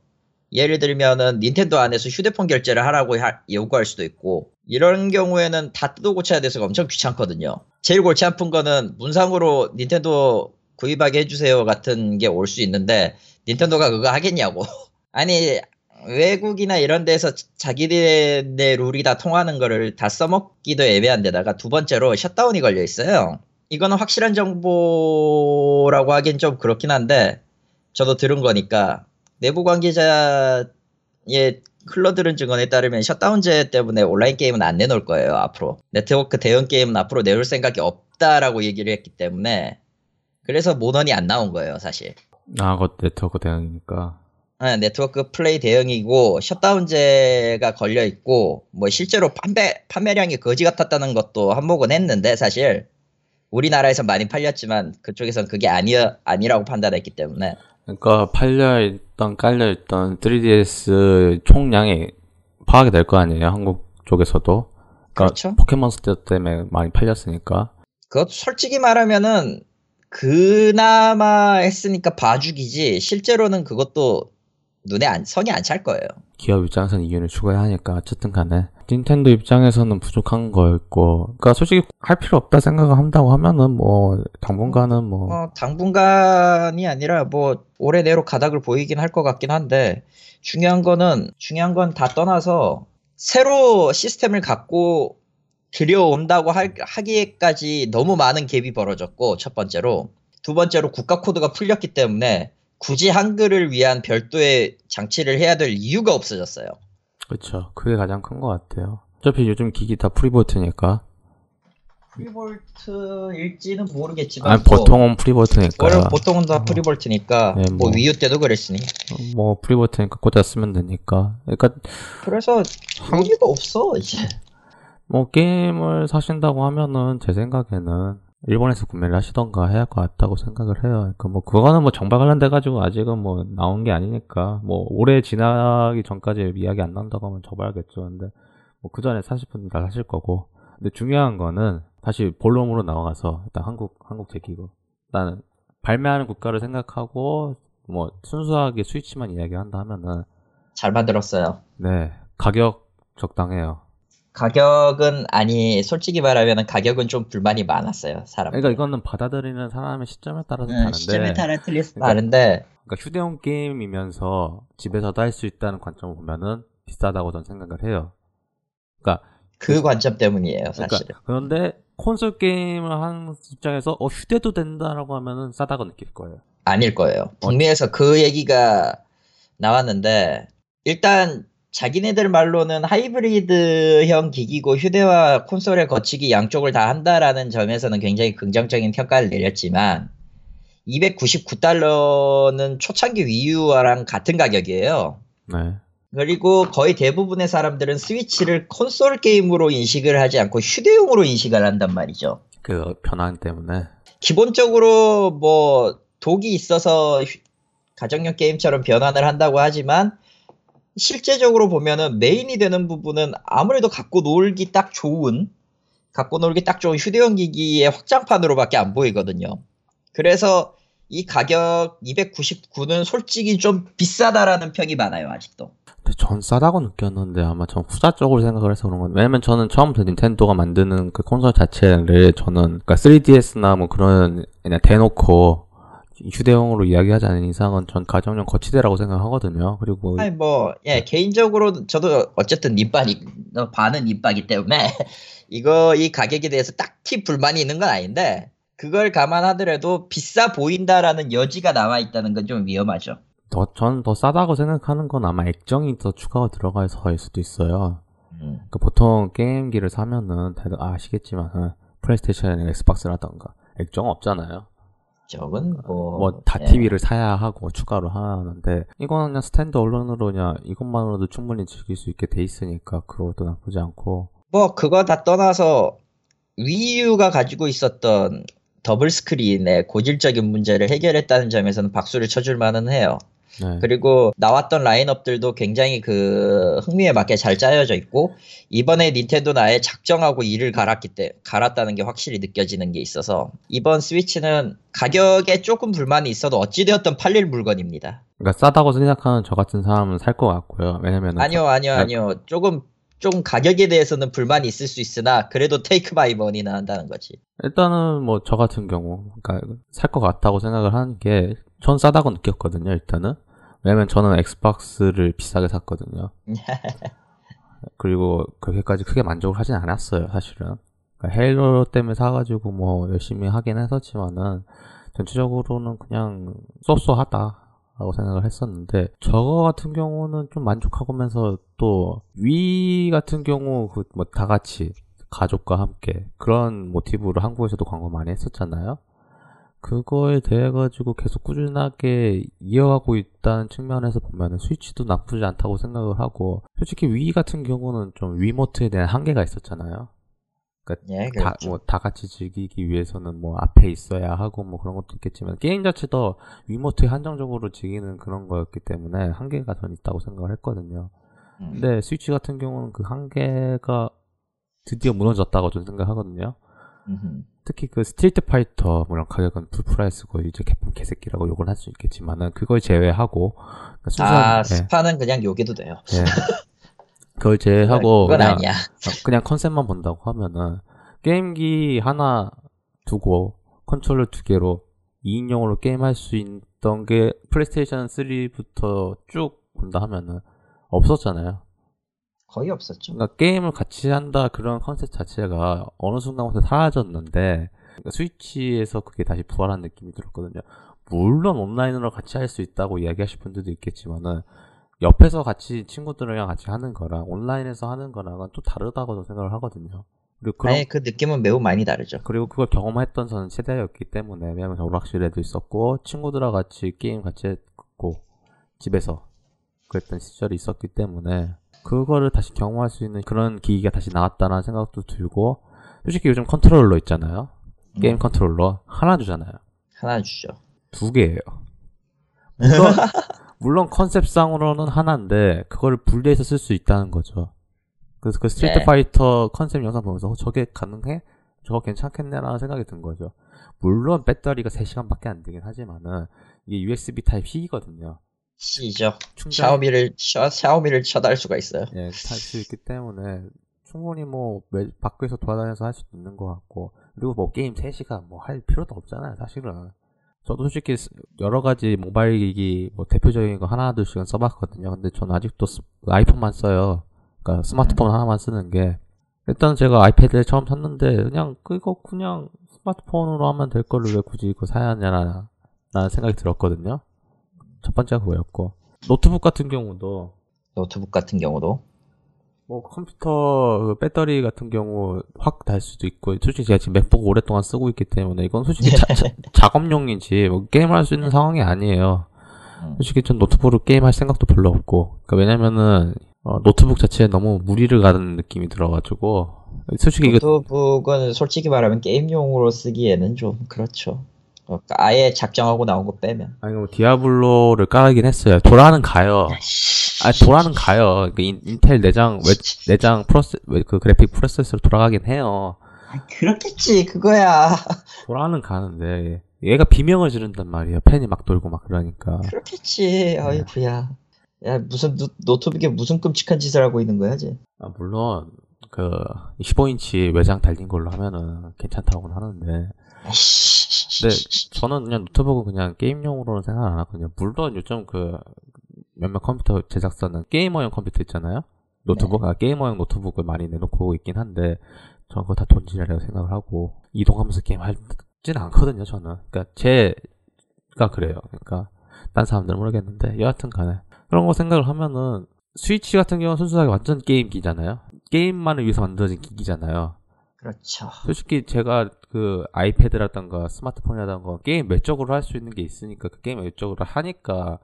B: 예를 들면은 닌텐도 안에서 휴대폰 결제를 하라고 하, 요구할 수도 있고 이런 경우에는 다 뜯어 고쳐야 돼서 엄청 귀찮거든요. 제일 골치 아픈 거는 문상으로 닌텐도 구입하게 해주세요 같은 게 올 수 있는데 닌텐도가 그거 하겠냐고. 아니 외국이나 이런 데서 자기들의 룰이 다 통하는 거를 다 써먹기도 애매한 데다가 두 번째로 셧다운이 걸려 있어요. 이거는 확실한 정보라고 하긴 좀 그렇긴 한데 저도 들은 거니까 내부 관계자의 흘러들은 증언에 따르면 셧다운제 때문에 온라인 게임은 안 내놓을 거예요 앞으로 네트워크 대형 게임은 앞으로 내놓을 생각이 없다라고 얘기를 했기 때문에 그래서 모넌이 안 나온 거예요 사실.
A: 아 그것 네트워크 대응이니까.
B: 네, 네트워크 플레이 대응이고 셧다운제가 걸려 있고 뭐 실제로 판매 판매량이 거지 같았다는 것도 한몫은 했는데 사실. 우리나라에서 많이 팔렸지만 그쪽에선 그게 아니 아니라고 판단했기 때문에.
A: 그러니까 팔려 있던 깔려 있던 3DS 총량이 파악이 될 거 아니에요 한국 쪽에서도? 그러니까
B: 그렇죠.
A: 포켓몬스터 때문에 많이 팔렸으니까.
B: 그것 솔직히 말하면은 그나마 했으니까 봐주기지 실제로는 그것도 눈에 안, 성이 안 찰 거예요.
A: 기업 입장에서는 이윤을 추구해야 하니까 어쨌든 간에 닌텐도 입장에서는 부족한 거였고, 그러니까 솔직히 할 필요 없다 생각을 한다고 하면은 뭐 당분간은 뭐
B: 어, 당분간이 아니라 뭐 올해 내로 가닥을 보이긴 할 것 같긴 한데 중요한 거는 중요한 건 다 떠나서 새로 시스템을 갖고 들여온다고 할- 하기에까지 너무 많은 갭이 벌어졌고 첫 번째로 두 번째로 국가 코드가 풀렸기 때문에 굳이 한글을 위한 별도의 장치를 해야 될 이유가 없어졌어요.
A: 그렇죠. 그게 가장 큰 것 같아요. 어차피 요즘 기기 다 프리보트니까.
B: 프리볼트일지는 모르겠지만
A: 아니
B: 뭐
A: 보통은 프리보트니까.
B: 원래 보통은 다 프리볼트니까
A: 네,
B: 뭐
A: 뭐.
B: 위유 때도 그랬으니
A: 뭐 프리보트니까 꽂아 쓰면 되니까. 그러니까
B: 그래서 의미가 없어 이제
A: 뭐 게임을 사신다고 하면은 제 생각에는 일본에서 구매를 하시던가 해야 할 것 같다고 생각을 해요. 그러니까 뭐 그거는 뭐 정발 관련돼 가지고 아직은 뭐 나온 게 아니니까 뭐 올해 지나기 전까지 이야기 안 나온다고 하면 접어야겠죠. 근데 뭐 그 전에 사실 분들 다 하실 거고. 근데 중요한 거는 다시 본론으로 나와서 일단 한국 한국 제기고 나는 발매하는 국가를 생각하고 뭐 순수하게 스위치만 이야기한다 하면은
B: 잘 만들었어요.
A: 네 가격 적당해요.
B: 가격은 아니 솔직히 말하면 가격은 좀 불만이 많았어요 사람.
A: 그러니까 이거는 받아들이는 사람의 시점에 따라서
B: 응,
A: 다른데
B: 시점에 따라 틀릴 수
A: 그러니까-
B: 다른데
A: 그러니까 휴대용 게임이면서 집에서도 할 수 있다는 관점을 보면은 비싸다고 저는 생각을 해요. 그러니까,
B: 그 관점 때문이에요 사실은.
A: 그러니까 그런데 콘솔 게임을 하는 입장에서 어 휴대도 된다라고 하면은 싸다고 느낄 거예요.
B: 아닐 거예요. 북미에서 그 얘기가 나왔는데 일단 자기네들 말로는 하이브리드형 기기고 휴대와 콘솔의 거치기 양쪽을 다 한다라는 점에서는 굉장히 긍정적인 평가를 내렸지만 299달러는 초창기 위유랑 같은 가격이에요.
A: 네.
B: 그리고 거의 대부분의 사람들은 스위치를 콘솔 게임으로 인식을 하지 않고 휴대용으로 인식을 한단 말이죠.
A: 그 변환 때문에
B: 기본적으로 뭐 독이 있어서 휴- 가정용 게임처럼 변환을 한다고 하지만 실제적으로 보면은 메인이 되는 부분은 아무래도 갖고 놀기 딱 좋은 갖고 놀기 딱 좋은 휴대용 기기의 확장판으로밖에 안 보이거든요. 그래서 이 가격 299는 솔직히 좀 비싸다라는 평이 많아요 아직도.
A: 근데 전 싸다고 느꼈는데 아마 전 후자 쪽으로 생각을 해서 그런 건데 왜냐면 저는 처음부터 닌텐도가 만드는 그 콘솔 자체를 저는 그러니까 3DS나 뭐 그런 그냥 대놓고 휴대용으로 이야기하지 않은 이상은 전 가정용 거치대라고 생각하거든요. 그리고
B: 아니 뭐예 개인적으로 저도 어쨌든 니빠이 반은 니빠기 때문에 이거 이 가격에 대해서 딱히 불만이 있는 건 아닌데 그걸 감안하더라도 비싸 보인다라는 여지가 나와 있다는 건 좀 위험하죠.
A: 더, 전더 싸다고 생각하는 건 아마 액정이 더 추가가 들어가서일 수도 있어요.
B: 음.
A: 그 보통 게임기를 사면은 다들 아시겠지만 플레이스테이션이나 엑스박스라던가 액정 없잖아요.
B: 적은
A: 뭐뭐다
B: 예.
A: TV를 사야 하고 추가로 하는데 이거는 그냥 stand alone으로 그냥 이것만으로도 충분히 즐길 수 있게 돼 있으니까 그것도 나쁘지 않고
B: 뭐 그거 다 떠나서 Wii U가 가지고 있었던 더블 스크린의 고질적인 문제를 해결했다는 점에서는 박수를 쳐줄 만은 해요.
A: 네.
B: 그리고 나왔던 라인업들도 굉장히 그 흥미에 맞게 잘 짜여져 있고 이번에 닌텐도는 아예 작정하고 이를 갈았기 때 갈았다는 게 확실히 느껴지는 게 있어서 이번 스위치는 가격에 조금 불만이 있어도 어찌되었든 팔릴 물건입니다.
A: 그러니까 싸다고 생각하는 저 같은 사람은 살 것 같고요. 왜냐면은
B: 아니요, 아니요,
A: 아,
B: 아니요. 조금 좀 가격에 대해서는 불만이 있을 수 있으나 그래도 take my money는 한다는 거지.
A: 일단은 뭐 저 같은 경우 그러니까 살 것 같다고 생각을 하는 게 전 싸다고 느꼈거든요. 일단은 왜냐면 저는 엑스박스를 비싸게 샀거든요. 그리고 그렇게까지 크게 만족을 하진 않았어요, 사실은. 그러니까 헤일로 때문에 사가지고 뭐 열심히 하긴 했었지만은 전체적으로는 그냥 쏘쏘하다라고 생각을 했었는데 저거 같은 경우는 좀 만족하면서 또 위 같은 경우 그 뭐 다 같이 가족과 함께 그런 모티브로 한국에서도 광고 많이 했었잖아요. 그거에 대해 가지고 계속 꾸준하게 이어가고 있다는 측면에서 보면은 스위치도 나쁘지 않다고 생각을 하고 솔직히 위 같은 경우는 좀 위모트에 대한 한계가 있었잖아요.
B: 예,
A: 다,
B: 그렇죠.
A: 뭐, 다 같이 즐기기 위해서는 뭐, 앞에 있어야 하고, 뭐, 그런 것도 있겠지만, 게임 자체도 위모트에 한정적으로 즐기는 그런 거였기 때문에, 한계가 전 있다고 생각을 했거든요.
B: 음.
A: 근데, 스위치 같은 경우는 그 한계가 드디어 무너졌다고 저는 생각하거든요.
B: 음흠.
A: 특히 그 스트리트 파이터, 물론 가격은 full price고, 이제 개품 개새끼라고 욕을 할 수 있겠지만은, 그걸 제외하고, 그러니까 순수한-
B: 아,
A: 예.
B: 스파는 그냥 욕해도 돼요.
A: 예. 그걸 제외하고
B: 그건
A: 그냥,
B: 아니야.
A: 그냥 컨셉만 본다고 하면은 게임기 하나 두고 컨트롤러 두 개로 2인용으로 게임할 수 있던 게 플레이스테이션 3부터 쭉 본다 하면은 없었잖아요.
B: 거의 없었죠.
A: 그러니까 게임을 같이 한다 그런 컨셉 자체가 어느 순간부터 사라졌는데 그러니까 스위치에서 그게 다시 부활한 느낌이 들었거든요. 물론 온라인으로 같이 할 수 있다고 이야기하실 분들도 있겠지만은 옆에서 같이 친구들이랑 같이 하는 거랑 온라인에서 하는 거랑은 또 다르다고 저 생각을 하거든요. 그리고 그런
B: 아니 그 느낌은 매우 많이 다르죠.
A: 그리고 그걸 경험했던 저는 세대였기 때문에 왜냐면 저 오락실에도 있었고 친구들과 같이 게임 같이 했고 집에서 그랬던 시절이 있었기 때문에 그거를 다시 경험할 수 있는 그런 기기가 다시 나왔다는 생각도 들고 솔직히 요즘 컨트롤러 있잖아요 게임
B: 음.
A: 컨트롤러 하나 주잖아요
B: 하나 주죠.
A: 두 개예요 물론 물론 컨셉상으로는 하나인데 그거를 분리해서 쓸 수 있다는 거죠 그래서 그 스트리트
B: 네.
A: 파이터 컨셉 영상 보면서 어, 저게 가능해? 저거 괜찮겠네라는 생각이 든 거죠. 물론 배터리가 3시간밖에 안 되긴 하지만은 이게 USB type C거든요.
B: C죠.
A: 충전
B: 샤오미를 샤, 샤오미를 쳐 달 수가 있어요.
A: 예, 달 수 있기 때문에 충분히 뭐 매- 밖에서 돌아다녀서 할 수도 있는 것 같고 그리고 뭐 게임 3시간 뭐 할 필요도 없잖아요, 사실은. 저도 솔직히 스- 여러 가지 모바일 기기 뭐 대표적인 거 하나 둘씩은 써봤거든요. 근데 저는 아직도 스- 아이폰만 써요. 그러니까 스마트폰 하나만 쓰는 게 일단 제가 아이패드를 처음 샀는데 그냥 그거 그냥 스마트폰으로 하면 될 거를 왜 굳이 이거 사야 하냐라는 생각이 들었거든요. 첫 번째가 그거였고. 노트북 같은 경우도.
B: 노트북 같은 경우도?
A: 뭐 컴퓨터 그 배터리 같은 경우 확 달 수도 있고. 솔직히 제가 지금 맥북 오랫동안 쓰고 있기 때문에 이건 솔직히 자- 자- 작업용이지 뭐 게임할 수 있는 상황이 아니에요.
B: 음.
A: 솔직히 전 노트북으로 게임할 생각도 별로 없고. 그러니까 왜냐면은 어, 노트북 자체에 너무 무리를 가는 느낌이 들어가지고. 솔직히 이거
B: 노트북은 솔직히 말하면 게임용으로 쓰기에는 좀 그렇죠. 어, 아예 작정하고 나온 거 빼면.
A: 아니 뭐 디아블로를 깔긴 했어요. 돌아는 가요. 아 돌아는 가요. 그 인, 인텔 내장 외, 내장 프로세 외- 그 그래픽 프로세서로 돌아가긴 해요.
B: 아, 그렇겠지 그거야.
A: 돌아는 가는데 얘가 비명을 지른단 말이에요. 팬이 막 돌고 막 그러니까.
B: 그렇겠지. 어이구야. 야 무슨 노, 노트북에 무슨 끔찍한 짓을 하고 있는 거야, 지
A: 아, 물론 그 15인치 외장 달린 걸로 하면은 괜찮다고는 하는데 근데 저는 그냥 노트북은 그냥 게임용으로는 생각 안 하거든요. 물론 요즘 그 몇몇 컴퓨터 제작사는 게이머용 컴퓨터 있잖아요. 노트북, 아, 게이머용 노트북을 많이 내놓고 있긴 한데 저는 그거 다 돈질이라고 생각을 하고 이동하면서 게임 할지는 않거든요. 저는. 그러니까 제가 그래요. 그러니까 딴 사람들은 모르겠는데 여하튼 간에 그런 거 생각을 하면은 스위치 같은 경우는 순수하게 완전 게임기잖아요. 게임만을 위해서 만들어진 기기잖아요.
B: 그렇죠.
A: 솔직히 제가 그 아이패드라던가 스마트폰이라던가 게임 외적으로 할 수 있는 게 있으니까 그 게임 외적으로 하니까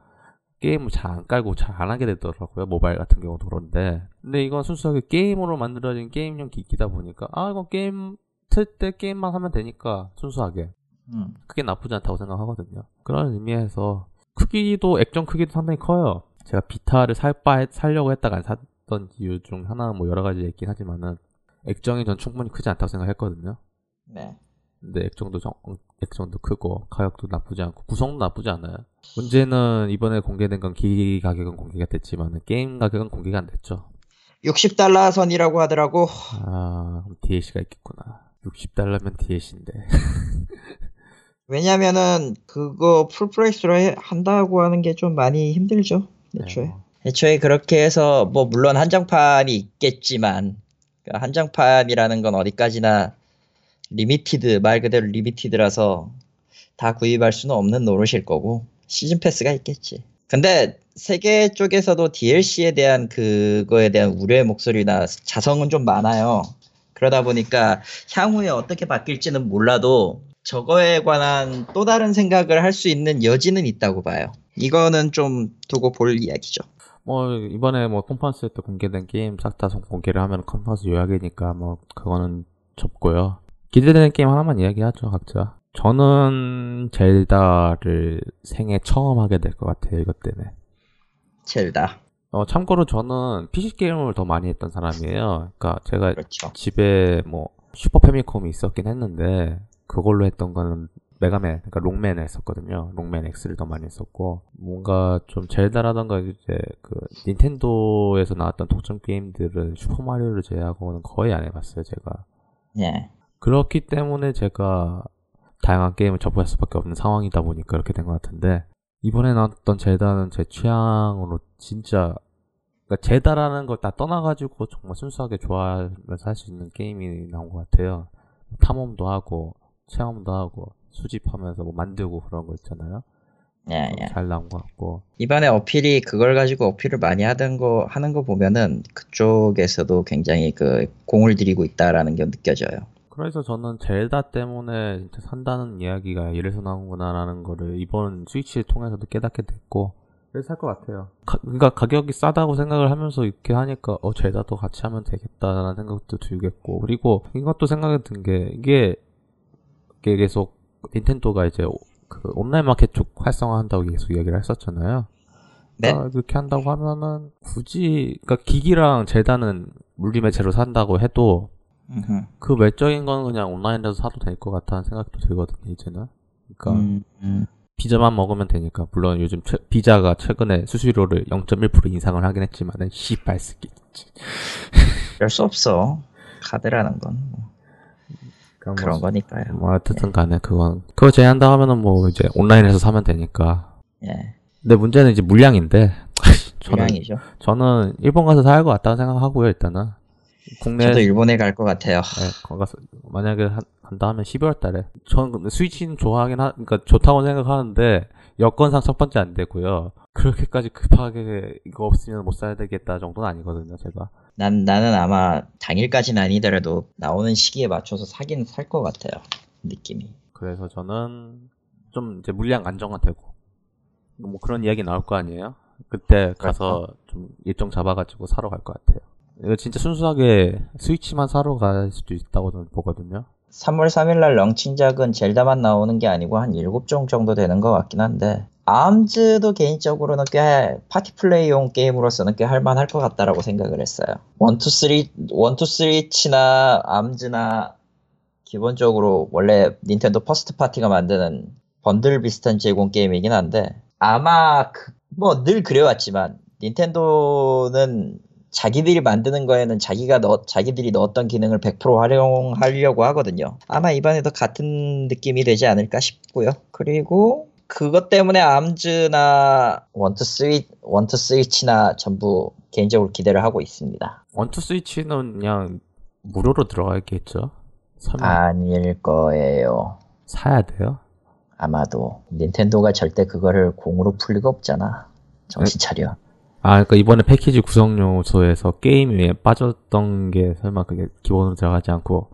A: 게임을 잘 안 깔고 잘 안 하게 되더라고요. 모바일 같은 경우도 그런데. 근데 이건 순수하게 게임으로 만들어진 게임용 기기다 보니까 아 이거 게임 틀 때 게임만 하면 되니까 순수하게
B: 음.
A: 크게 나쁘지 않다고 생각하거든요. 그런 의미에서 크기도 액정 크기도 상당히 커요. 제가 비타를 살 바, 살려고 했다가 안 샀던 이유 중 하나는 뭐 여러 가지 있긴 하지만은 액정이 전 충분히 크지 않다고 생각했거든요.
B: 네.
A: 근데 액정도 정, 액정도 크고 가격도 나쁘지 않고 구성도 나쁘지 않아요. 문제는 이번에 공개된 건 기기 가격은 공개가 됐지만 게임 가격은 공개가 안 됐죠.
B: 60달러 선이라고 하더라고.
A: 아 그럼 DLC가 있겠구나. 60달러면 DLC인데.
B: 왜냐면은 그거 full price로 해- 한다고 하는 게 좀 많이 힘들죠. 애초에. 애초에 그렇게 해서 뭐 물론 한정판이 있겠지만 그 한정판이라는 건 어디까지나 limited 말 그대로 limited라서 다 구입할 수는 없는 노릇일 거고 season pass가 있겠지. 근데 세계 쪽에서도 DLC에 대한 그거에 대한 우려의 목소리나 자성은 좀 많아요. 그러다 보니까 향후에 어떻게 바뀔지는 몰라도 저거에 관한 또 다른 생각을 할 수 있는 여지는 있다고 봐요. 이거는 좀 두고 볼 이야기죠.
A: 뭐 이번에 뭐 컨퍼런스 때 공개된 게임 싹 다 공개를 하면 컨퍼런스 요약이니까 뭐 그거는 접고요. 기대되는 게임 하나만 이야기하죠 각자. 저는 젤다를 생애 처음 하게 될 것 같아요 이것 때문에.
B: 젤다.
A: 어 참고로 저는 PC 게임을 더 많이 했던 사람이에요. 그러니까 제가
B: 그렇죠.
A: 집에 뭐 슈퍼 패미컴이 있었긴 했는데 그걸로 했던 거는 메가맨, 그러니까 록맨을 했었거든요. 록맨 X를 더 많이 했었고 뭔가 좀 젤다라던가 이제 그 닌텐도에서 나왔던 독점 게임들을 슈퍼 마리오를 제외하고는 거의 안 해봤어요, 제가.
B: 예.
A: 그렇기 때문에 제가 다양한 게임을 접할 수밖에 없는 상황이다 보니까 그렇게 된 것 같은데 이번에 나왔던 젤다는 제 취향으로 진짜 그러니까 젤다라는 걸 다 떠나가지고 정말 순수하게 좋아하면서 할 수 있는 게임이 나온 것 같아요. 탐험도 하고 체험도 하고 수집하면서 뭐 만들고 그런 거 있잖아요.
B: 예, 예.
A: 잘 나온 것 같고
B: 이번에 어필이 그걸 가지고 어필을 많이 하던 거 하는 거 보면은 그쪽에서도 굉장히 그 공을 들이고 있다라는 게 느껴져요.
A: 그래서 저는 젤다 때문에 진짜 산다는 이야기가 이래서 나오구나라는 거를 이번 스위치를 통해서도 깨닫게 됐고 그래서 살 것 같아요. 가, 그러니까 가격이 싸다고 생각을 하면서 이렇게 하니까 어 젤다도 같이 하면 되겠다라는 생각도 들겠고 그리고 이것도 생각이 든 게 이게 계속 닌텐도가 이제 오- 그 온라인 마켓 쪽 활성화한다고 계속 이야기를 했었잖아요.
B: 네.
A: 아, 그렇게 한다고 하면은 굳이 그러니까 기기랑 젤다는 물리매체로 산다고 해도
B: 음흠.
A: 그 외적인 거는 그냥 온라인에서 사도 될 것 같다는 생각도 들거든요, 이제는. 그러니까
B: 음, 음.
A: 비자만 먹으면 되니까. 물론 요즘 최- 비자가 최근에 수수료를 0.1% 인상을 하긴 했지만은 씨발 쓰기.
B: 어쩔 수 없어. 카드라는 건 뭐, 그런 거니까요.
A: 뭐 어쨌든 간에 그건 그거 제한다 하면은 뭐 이제 온라인에서 사면 되니까.
B: 예.
A: 근데 문제는 이제 물량인데 저는
B: 물량이죠.
A: 저는 일본 가서 살 것 같다고 생각하고요, 일단은. 국내
B: 저도 일본에 갈 것 같아요.
A: 네, 만약에 한, 한다 하면 12월 달에. 저는 근데 스위치는 좋아하긴 하, 그러니까 좋다고 생각하는데 여건상 첫 번째 안 되고요. 그렇게까지 급하게 이거 없으면 못 사야 되겠다 정도는 아니거든요, 제가.
B: 난 나는 아마 당일까지는 아니더라도 나오는 시기에 맞춰서 사긴 살 것 같아요. 느낌이.
A: 그래서 저는 좀 이제 물량 안정화 되고 뭐 그런 이야기 나올 거 아니에요? 그때 가서 좀 일정 잡아가지고 사러 갈 것 같아요. 이거 진짜 순수하게 스위치만 사러 갈 수도 있다고 저는 보거든요.
B: 3월 3일날 런칭작은 젤다만 나오는 게 아니고 한 7종 정도 되는 것 같긴 한데 암즈도 개인적으로는 꽤 파티 플레이용 게임으로서는 꽤 할만할 것 같다라고 생각을 했어요. 1, 2, 3, 1, 2, 스위치나 암즈나 기본적으로 원래 닌텐도 first party가 만드는 번들 비슷한 제공 게임이긴 한데 아마 뭐 늘 그래왔지만 닌텐도는 자기들이 만드는 거에는 자기가 넣, 자기들이 넣었던 기능을 100% 활용하려고 하거든요. 아마 이번에도 같은 느낌이 되지 않을까 싶고요. 그리고 그것 때문에 암즈나 원투 스위 원투 스위치나 전부 개인적으로 기대를 하고 있습니다.
A: 원투 스위치는 그냥 무료로 들어가겠죠? 설마
B: 아닐 거예요.
A: 사야 돼요?
B: 아마도 닌텐도가 절대 그거를 공으로 풀 리가 없잖아. 정신 차려.
A: 아, 그러니까 이번에 패키지 구성 요소에서 게임이 빠졌던 게 설마 그게 기본으로 들어가지 않고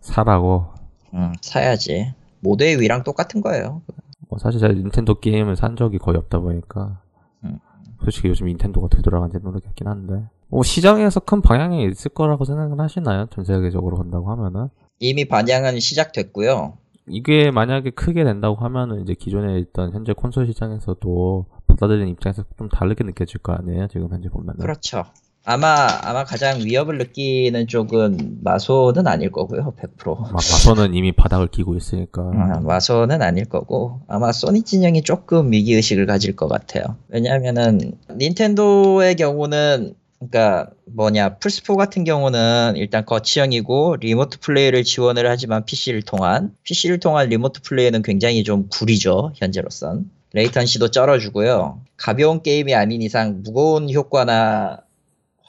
A: 사라고?
B: 음, 사야지. 모드의 위랑 똑같은 거예요.
A: 뭐 사실 제가 닌텐도 게임을 산 적이 거의 없다 보니까
B: 음.
A: 솔직히 요즘 닌텐도가 어떻게 돌아가는지 모르겠긴 한데 뭐 시장에서 큰 방향이 있을 거라고 생각은 하시나요? 전 세계적으로 본다고 하면은
B: 이미 반향은 시작됐고요.
A: 이게 만약에 크게 된다고 하면은 이제 기존에 있던 현재 콘솔 시장에서도 받아들이는 입장에서 좀 다르게 느껴질 거 아니에요? 지금 현재 보면은
B: 그렇죠. 아마 아마 가장 위협을 느끼는 쪽은 마소는 아닐 거고요. 100%.
A: 막 마선은 이미 바닥을 기고 있으니까
B: 아, 마소는 아닐 거고 아마 소니 진영이 조금 위기 의식을 가질 것 같아요. 왜냐하면은 닌텐도의 경우는 그러니까 뭐냐 플스4 같은 경우는 일단 거치형이고 리모트 플레이를 지원을 하지만 PC를 통한 PC를 통한 리모트 플레이는 굉장히 좀 구리죠 현재로선 레이턴시도 쩔어주고요 가벼운 게임이 아닌 이상 무거운 효과나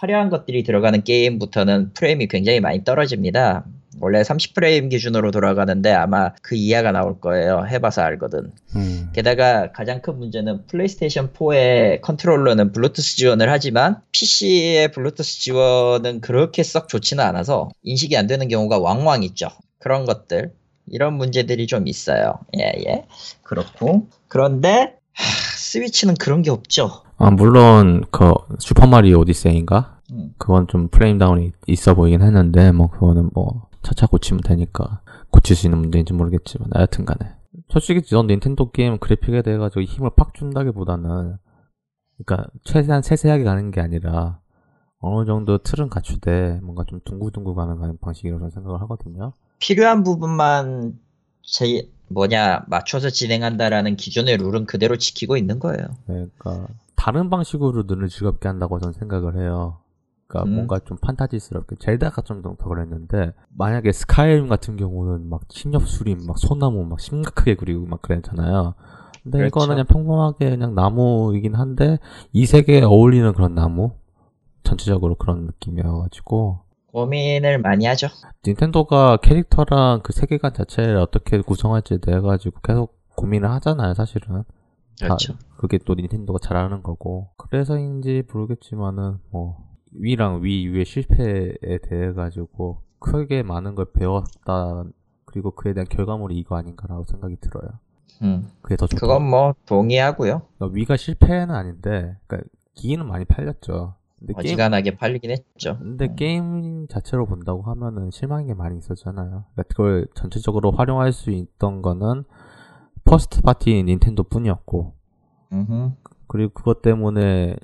B: 화려한 것들이 들어가는 게임부터는 프레임이 굉장히 많이 떨어집니다. 원래 30프레임 기준으로 돌아가는데 아마 그 이하가 나올 거예요. 해봐서 알거든.
A: 음.
B: 게다가 가장 큰 문제는 플레이스테이션 4의 컨트롤러는 블루투스 지원을 하지만 PC의 블루투스 지원은 그렇게 썩 좋지는 않아서 인식이 안 되는 경우가 왕왕 있죠. 그런 것들. 이런 문제들이 좀 있어요. 예, 예. 그렇고. 그런데, 하, 스위치는 그런 게 없죠.
A: 아 물론 그 슈퍼마리오 오디세이인가
B: 음.
A: 그건 좀 프레임 다운이 있어 보이긴 했는데 뭐 그거는 뭐 차차 고치면 되니까 고칠 수 있는 문제인지 모르겠지만 하여튼 간에 솔직히 전 닌텐도 게임 그래픽에 대해 가지고 힘을 팍 준다기보다는 그러니까 최대한 세세하게 가는 게 아니라 어느 정도 틀은 갖추되 뭔가 좀 둥글둥글 가는 방식이라고 저는 생각을 하거든요.
B: 필요한 부분만 제, 뭐냐 맞춰서 진행한다라는 기존의 룰은 그대로 지키고 있는 거예요.
A: 그러니까 다른 방식으로 눈을 즐겁게 한다고 저는 생각을 해요. 그러니까
B: 음.
A: 뭔가 좀 판타지스럽게 젤다가 좀더 그랬는데 만약에 스카이림 같은 경우는 막 침엽수림 막 소나무 막 심각하게 그리고 막 그랬잖아요. 근데
B: 그렇죠.
A: 이거는 그냥 평범하게 그냥 나무이긴 한데 이 세계에 어울리는 그런 나무 전체적으로 그런 느낌이어가지고
B: 고민을 많이 하죠.
A: 닌텐도가 캐릭터랑 그 세계관 자체를 어떻게 구성할지에 대해 가지고 계속 고민을 하잖아요, 사실은.
B: 그렇죠.
A: 그게 또 닌텐도가 잘하는 거고. 그래서인지 모르겠지만은 뭐 위랑 위 U의 실패에 대해 가지고 크게 많은 걸 배웠다. 그리고 그에 대한 결과물이 이거 아닌가라고 생각이 들어요.
B: 음.
A: 그게 더 좋다.
B: 그건 뭐 동의하고요.
A: 그러니까 Wii U가 실패는 아닌데, 그러니까 기기는 많이 팔렸죠. 근데 게임
B: 어지간하게 팔리긴 했죠.
A: 근데
B: 음.
A: 게임 자체로 본다고 하면은 실망인 게 많이 있었잖아요. 그러니까 그걸 전체적으로 활용할 수 있던 거는 first party 닌텐도 뿐이었고,
B: 음흠.
A: 그리고 그것 때문에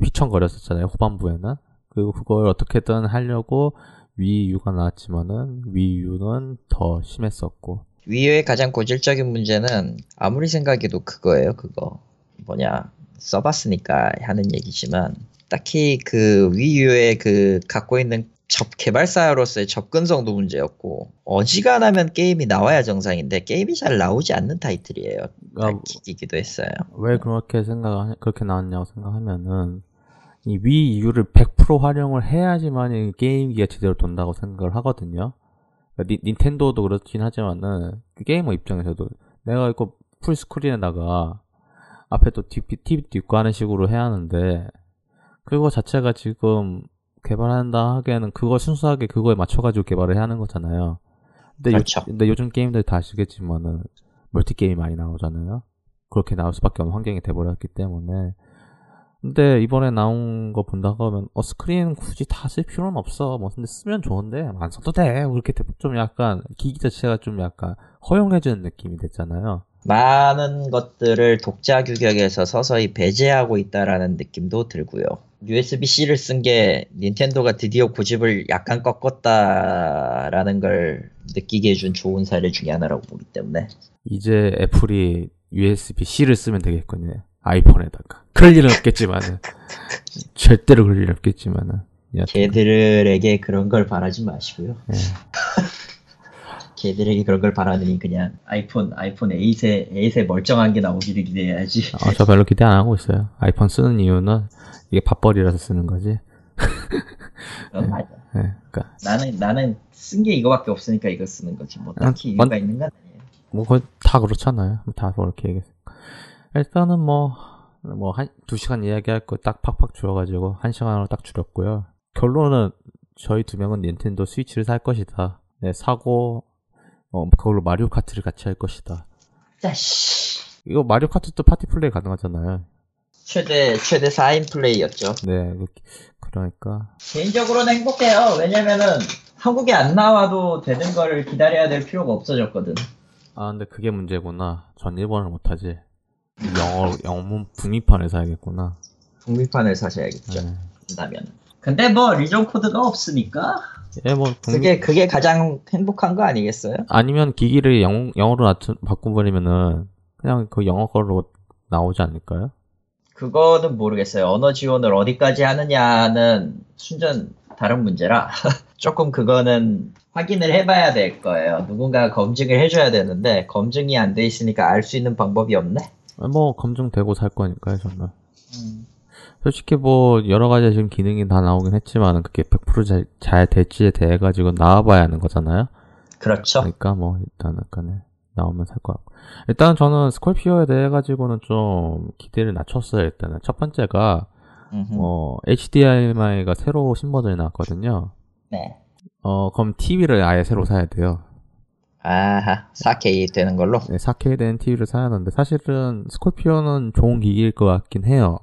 A: 휘청거렸었잖아요, 후반부에는. 그리고 그걸 어떻게든 하려고 위유가 나왔지만은 위유는 더 심했었고.
B: 위유의 가장 고질적인 문제는 아무리 생각해도 그거예요. 그거 뭐냐 써봤으니까 하는 얘기지만 딱히 그 위유의 그 갖고 있는 접 개발사로서의 접근성도 문제였고 어지간하면 게임이 나와야 정상인데 게임이 잘 나오지 않는 타이틀이에요.
A: 그러니까
B: 기기도 했어요.
A: 왜 그렇게 생각 그렇게 나왔냐고 생각하면은 이 Wii U를 100% 활용을 해야지만 이 게임기가 제대로 돈다고 생각을 하거든요. 그러니까 니- 닌텐도도 그렇긴 하지만은 그 게이머 입장에서도 내가 이거 full screen에다가 앞에 또 TV, TV 뒷고 하는 식으로 해야 하는데 그거 자체가 지금 개발한다 하기에는 그거 순수하게 그거에 맞춰가지고 개발을 해야 하는 거잖아요. 근데,
B: 그렇죠.
A: 요, 근데 요즘 게임들 다 아시겠지만은 멀티 게임이 많이 나오잖아요. 그렇게 나올 수밖에 없는 환경이 돼버렸기 때문에. 근데 이번에 나온 거 본다고 하면 어 스크린 굳이 다 쓸 필요는 없어. 뭐 근데 쓰면 좋은데 안 써도 돼. 이렇게 돼- 좀 약간 기기 자체가 좀 약간 허용해주는 느낌이 됐잖아요.
B: 많은 것들을 독자 규격에서 서서히 배제하고 있다라는 느낌도 들고요. USB-C를 쓴 게 닌텐도가 드디어 고집을 약간 꺾었다라는 걸 느끼게 해준 좋은 사례 중에 하나라고 보기 때문에
A: 이제 애플이 USB-C를 쓰면 되겠군요. 아이폰에다가. 그럴 일은 없겠지만은. 절대로 그럴 일은 없겠지만은.
B: 걔들에게 그런 걸 바라지 마시고요.
A: 예.
B: 걔들에게 그런 걸 바라느니 그냥 아이폰 아이폰 8에 8에 멀쩡한 게 나오기를 기대해야지.
A: 어, 저 별로 기대 안 하고 있어요. 아이폰 쓰는 이유는 이게 밥벌이라서 쓰는 거지.
B: 그건 맞아.
A: 예, 그러니까
B: 나는 나는 쓴 게 이거밖에 없으니까 이거 쓰는 거지. 뭐 딱히
A: 아,
B: 이유가 있는 건 아니에요.
A: 뭐, 거의 다 그렇잖아요. 다 그렇게 얘기했어. 일단은 뭐, 뭐, 한, 두 시간 이야기할 거 딱 팍팍 줄여가지고, 한 시간으로 딱 줄였고요. 결론은, 저희 두 명은 닌텐도 스위치를 살 것이다. 네, 사고, 어, 그걸로 마리오 카트를 같이 할 것이다.
B: 자씨.
A: 이거 마리오 카트도 파티 플레이 가능하잖아요.
B: 최대 최대 4인 플레이였죠.
A: 네, 그- 그러니까.
B: 개인적으로는 행복해요. 왜냐면은 한국에 안 나와도 되는 거를 기다려야 될 필요가 없어졌거든.
A: 아, 근데 그게 문제구나. 전 일본어를 못하지. 영어, 영문 북미판을 사야겠구나.
B: 북미판을 사셔야겠죠.
A: 네.
B: 한다면. 근데 뭐 리전 코드가 없으니까
A: 예, 뭐, 북미,
B: 그게 그게 가장 행복한 거 아니겠어요?
A: 아니면 기기를 영, 영어로 바꿔버리면은 그냥 그 영어 걸로 나오지 않을까요?
B: 그거는 모르겠어요. 언어 지원을 어디까지 하느냐는 순전 다른 문제라 조금 그거는 확인을 해봐야 될 거예요. 누군가 검증을 해줘야 되는데 검증이 안 돼 있으니까 알 수 있는 방법이 없네.
A: 뭐 검증되고 살 거니까요, 저는. 솔직히 뭐 여러 가지 지금 기능이 다 나오긴 했지만은 그게 100%잘 잘 될지에 대해 가지고 나와봐야 하는 거잖아요.
B: 그렇죠.
A: 그러니까 뭐 일단은 간에 나오면 살 것 같고. 일단 저는 스콜피오에 대해 가지고는 좀 기대를 낮췄어요. 일단은 첫 번째가
B: 음흠.
A: 어 HDMI가 새로 신버전이 나왔거든요.
B: 네.
A: 어 그럼 TV를 아예 새로 사야 돼요.
B: 아하 4K 되는 걸로.
A: 네, 4K 된 TV를 사야 하는데 사실은 스콜피오는 좋은 기기일 것 같긴 해요.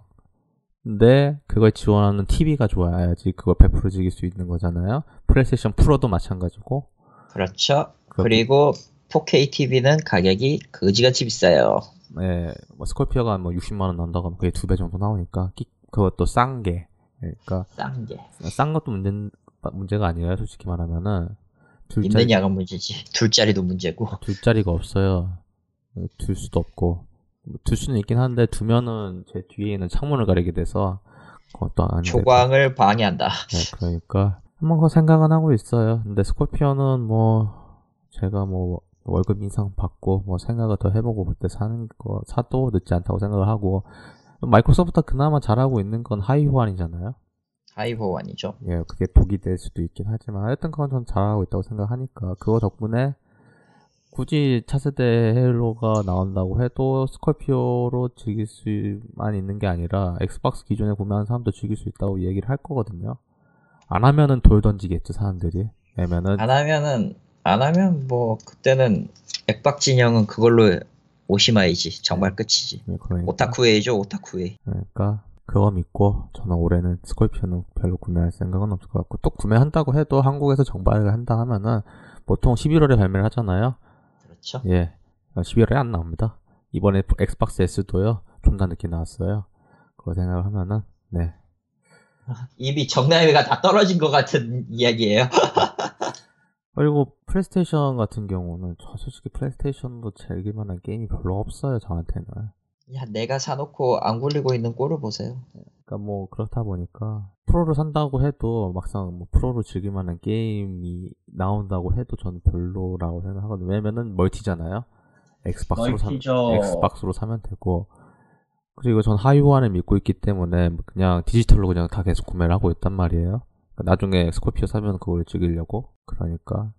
A: 근데 그걸 지원하는 TV가 좋아야지 그걸 100% 즐길 수 있는 거잖아요. 플레이스테이션 프로도 마찬가지고.
B: 그렇죠. 그리고 4K TV는 가격이 거지같이 비싸요.
A: 네, 뭐 스콜피오가 뭐 60만 원 한다고 하면 그게 두 배 정도 나오니까 끼- 그것도 싼 게. 그러니까
B: 싼 게.
A: 싼 것도 문제 문제가 아니에요. 솔직히 말하면은 둘
B: 있는 양은 문제지. 둘 자리도 문제고.
A: 둘 자리가 없어요. 둘 수도 없고. 뭐둘 수는 있긴 한데, 두면은 제 뒤에 있는 창문을 가리게 돼서, 그것도 안.
B: 조광을 방해한다.
A: 네, 그러니까 한번 그 생각은 하고 있어요. 근데 스콜피오는 뭐 제가 뭐 월급 인상 받고 뭐 생각을 더 해보고 그때 사는 거 사도 늦지 않다고 생각을 하고 마이크로소프트 그나마 잘하고 있는 건 하위 호환이잖아요.
B: 하위호환이죠.
A: 예, 그게 독이 될 수도 있긴 하지만 하여튼 그건 전 잘하고 있다고 생각하니까 그거 덕분에 굳이 차세대 헤일로가 나온다고 해도 스콜피오로 즐길 수만 있는 게 아니라 엑스박스 기존에 구매한 사람도 즐길 수 있다고 얘기를 할 거거든요. 안 하면은 돌 던지겠죠 사람들이. 왜냐면은
B: 안 하면은 안 하면 뭐 그때는 액박 진영은 그걸로 오시마이지. 정말 끝이지.
A: 예, 그러니까,
B: 오타쿠웨이죠, 오타쿠웨이.
A: 그러니까 그거 믿고 저는 올해는 스콜피오는 별로 구매할 생각은 없을 것 같고 또 구매한다고 해도 한국에서 정발을 한다 하면은 보통 11월에 발매를 하잖아요.
B: 그렇죠.
A: 예, 11월에 안 나옵니다. 이번에 엑스박스 S도요, 좀 더 늦게 나왔어요. 그거 생각을 하면은, 네.
B: 이미 정나미가 다 떨어진 것 같은 이야기예요.
A: 그리고 플레이스테이션 같은 경우는, 저 솔직히 플레이스테이션도 즐길 만한 게임이 별로 없어요, 저한테는.
B: 야, 내가 사놓고 안 굴리고 있는 꼴을 보세요.
A: 그러니까 뭐, 그렇다 보니까, 프로를 산다고 해도, 막상 뭐, 프로로 즐길 만한 게임이 나온다고 해도 저는 별로라고 생각하거든요. 왜냐면은, 멀티잖아요? 엑스박스로 사, 엑스박스로 사면 되고 그리고 전 하위호환을 믿고 있기 때문에 그냥 디지털로 그냥 다 계속 구매를 하고 있단 말이에요. 그러니까 나중에 스코피오 사면 그걸 즐기려고 그러니까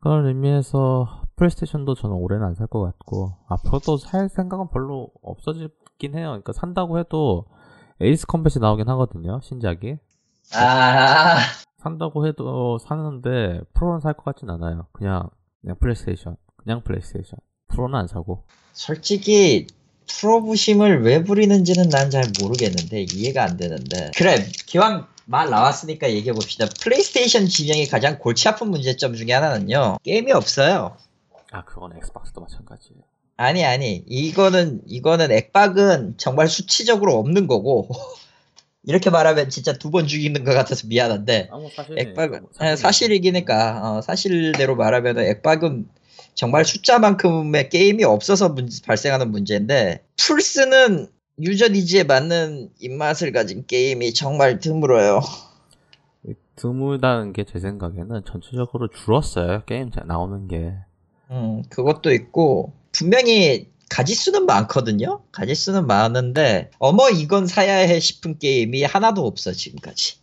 A: 그런 의미에서 플레이스테이션도 저는 올해는 안 살 것 같고 앞으로도 살 생각은 별로 없어지긴 해요. 그러니까 산다고 해도 에이스 컴뱃이 나오긴 하거든요. 신작이.
B: 아,
A: 산다고 해도 사는데 프로는 살 것 같진 않아요. 그냥 그냥 플레이스테이션 그냥 플레이스테이션. 프로는 안 사고.
B: 솔직히 프로 부심을 왜 부리는지는 난 잘 모르겠는데 이해가 안 되는데. 그래 기왕 말 나왔으니까 얘기해 봅시다. 플레이스테이션 진영의 가장 골치 아픈 문제점 중에 하나는요. 게임이 없어요
A: 아 그건 엑스박스도 마찬가지예요.
B: 아니 아니 이거는 이거는 액박은 정말 수치적으로 없는 거고 이렇게 말하면 진짜 두 번 죽이는 것 같아서 미안한데
A: 아무 사실
B: 액박은 아, 사실이기니까 어, 사실대로 말하면 액박은 정말 숫자만큼의 게임이 없어서 문- 발생하는 문제인데 플스는 유저 니즈에 맞는 입맛을 가진 게임이 정말 드물어요.
A: 드물다는 게 제 생각에는 전체적으로 줄었어요 게임 자- 나오는 게
B: 음, 그것도 있고 분명히 가지수는 많거든요. 가지수는 많은데 어머 이건 사야 해 싶은 게임이 하나도 없어 지금까지.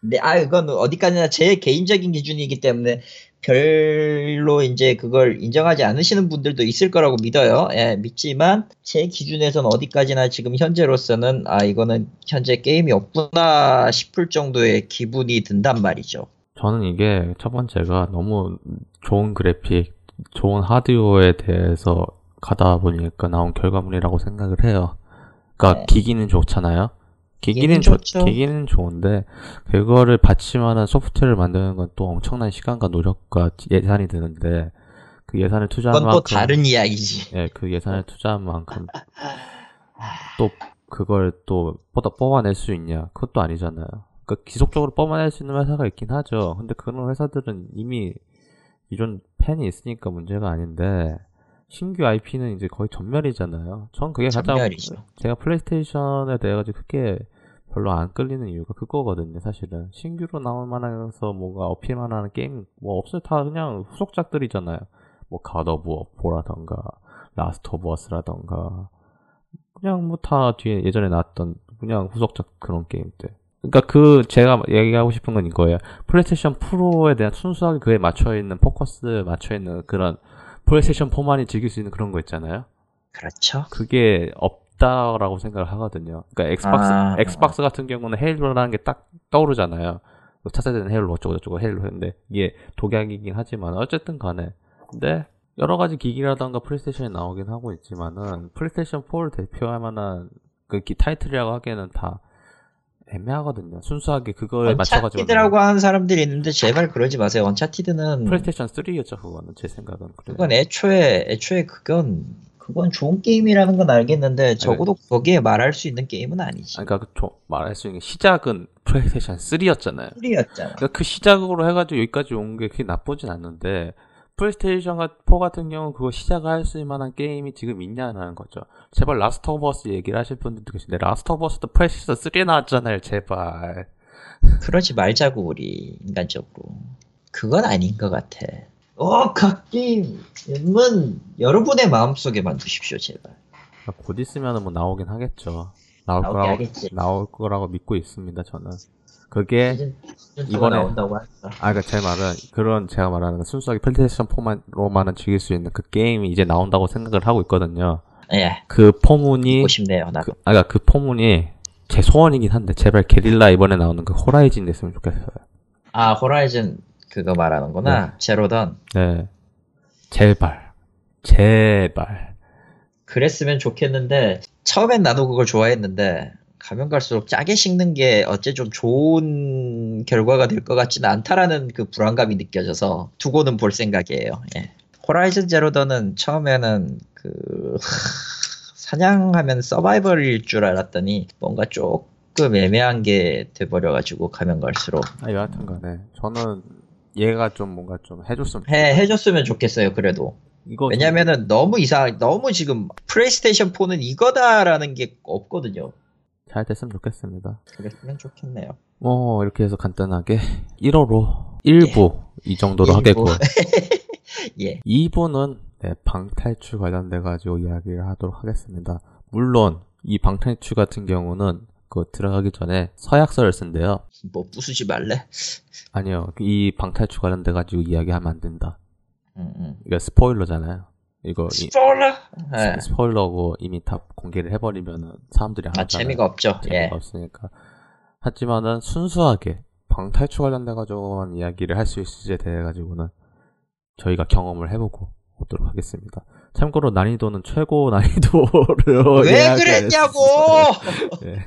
B: 근데 아 이건 어디까지나 제 개인적인 기준이기 때문에 별로 이제 그걸 인정하지 않으시는 분들도 있을 거라고 믿어요. 예, 믿지만 제 기준에선 어디까지나 지금 현재로서는 아 이거는 현재 게임이 없구나 싶을 정도의 기분이 든단 말이죠.
A: 저는 이게 첫 번째가 너무 좋은 그래픽 좋은 하드웨어에 대해서 가다 보니까 나온 결과물이라고 생각을 해요 그러니까
B: 네.
A: 기기는 좋잖아요
B: 기기는
A: 좋. 기기는 좋은데 그거를 받침하는 소프트웨어를 만드는 건 또 엄청난 시간과 노력과 예산이 드는데 그 예산을 투자한
B: 그건 또
A: 만큼
B: 다른 이야기지.
A: 예, 그 예산을 투자한 만큼 또 그걸 또 뽑아, 뽑아낼 수 있냐? 그것도 아니잖아요. 그러니까 지속적으로 뽑아낼 수 있는 회사가 있긴 하죠. 근데 그런 회사들은 이미 기존 팬이 있으니까 문제가 아닌데 신규 IP는 이제 거의 전멸이잖아요. 전 그게 가장
B: 전멸이죠.
A: 제가 플레이스테이션에 대해 가지고 크게 별로 안 끌리는 이유가 그거거든요, 사실은. 신규로 나올 만해서 뭔가 어필만 하는 게임 뭐 없어요. 다 그냥 후속작들이잖아요. 뭐 갓 오브 워 four라던가 라스트 오브 어스라던가 그냥 뭐 다 뒤에 예전에 나왔던 그냥 후속작 그런 게임들. 그러니까 그 제가 얘기하고 싶은 건 이거예요. 플레이스테이션 프로에 대한 순수하게 그에 맞춰 있는 포커스 맞춰 있는 그런 플레이스테이션 4만이 즐길 수 있는 그런 거 있잖아요.
B: 그렇죠.
A: 그게 없다라고 생각을 하거든요. 그러니까 엑스박스
B: 아.
A: 엑스박스 같은 경우는 헤일로라는 게 딱 떠오르잖아요. 차세대는 헤일로 어쩌고 저쩌고 헤일로 했는데 이게 독약이긴 하지만 어쨌든 간에 근데 여러 가지 기기라던가 플레이스테이션이 나오긴 하고 있지만은 플레이스테이션 4를 대표할 만한 그 기- 타이틀이라고 하기에는 다 애매하거든요. 순수하게 그거에 맞춰가지고
B: 언차티드라고 하는 사람들이 있는데 제발 그러지 마세요. 언차티드는
A: 플레이스테이션 3였죠 그거는 제 생각은 그래요.
B: 그건 애초에 애초에 그건 그건 좋은 게임이라는 건 알겠는데 적어도 거기에 말할 수 있는 게임은 아니지.
A: 아니, 그러니까 그 조- 말할 수 있는 게 시작은 플레이스테이션 3였잖아요.
B: 3였잖아.
A: 그러니까 그 시작으로 해가지고 여기까지 온 게 그게 나쁘진 않는데 플레이스테이션 4 같은 경우는 그거 시작할 수 만한 게임이 지금 있냐는 거죠. 제발 라스트 오브 어스 얘기를 하실 분들도 계신데 라스트 오브 어스도 플레이스테이션 3에 나왔잖아요. 제발.
B: 그러지 말자고 우리 인간적으로. 그건 아닌 것 같아. 어, 각 게임은 여러분의 마음속에만 두십시오, 제발.
A: 곧 있으면 뭐 나오긴 하겠죠. 나올 거라고
B: 하겠지.
A: 나올 거라고 믿고 있습니다. 저는. 그게
B: 시즌, 시즌
A: 이번에-
B: 나온다고 했어.
A: 아, 그니까 제 말은, 그런 제가 말하는 순수하게 플레이스테이션 4만으로만은 즐길 수 있는 그 게임이 이제 나온다고 생각을 하고 있거든요.
B: 예,
A: 그 포문이,
B: 보고 싶네요, 나도.
A: 그, 아, 그니까 그 포문이 제 소원이긴 한데, 제발 게릴라 이번에 나오는 그 호라이즌 됐으면 좋겠어요.
B: 아, 호라이즌 그거 말하는구나. 제로 던.
A: 네. 제발. 제발.
B: 그랬으면 좋겠는데 처음엔 나도 그걸 좋아했는데 가면 갈수록 짜게 식는 게 어째 좀 좋은 결과가 될 것 같지는 않다라는 그 불안감이 느껴져서 두고는 볼 생각이에요. 예. 호라이즌 제로던은 처음에는 그 사냥하면 서바이벌일 줄 알았더니 뭔가 조금 애매한 게 돼버려가지고 가면 갈수록
A: 아, 여하튼 간에, 저는 얘가 좀 뭔가 좀 해줬으면
B: 해 해줬으면 좋겠어요. 그래도
A: 이거
B: 왜냐면은 너무 이상 너무 지금 플레이스테이션 4는 이거다라는 게 없거든요.
A: 잘 됐으면 좋겠습니다.
B: 그랬으면 좋겠네요.
A: 뭐, 이렇게 해서 간단하게 1호로 1부 이 정도로
B: 일부.
A: 하겠고,
B: 예.
A: 2부는 네, 방탈출 관련돼 가지고 이야기를 하도록 하겠습니다. 물론 이 방탈출 같은 경우는 그 들어가기 전에 서약서를 쓴대요.
B: 뭐 부수지 말래?
A: 아니요, 이 방탈출 관련돼 가지고 이야기하면 안 된다.
B: 음, 음.
A: 이거 스포일러잖아요. 이거 이-
B: 스포일러? 예.
A: 스포일러고 이미 다 공개를 해버리면은 사람들이 안
B: 아,
A: 하잖아요.
B: 재미가 없죠. 예.
A: 재미가 없으니까. 하지만은 순수하게 방탈출 관련돼 가지고만 이야기를 할 수 있을지에 대해 가지고는 저희가 경험을 해보고 오도록 하겠습니다. 참고로 난이도는 최고 난이도를
B: 왜 그랬냐고!
A: 예.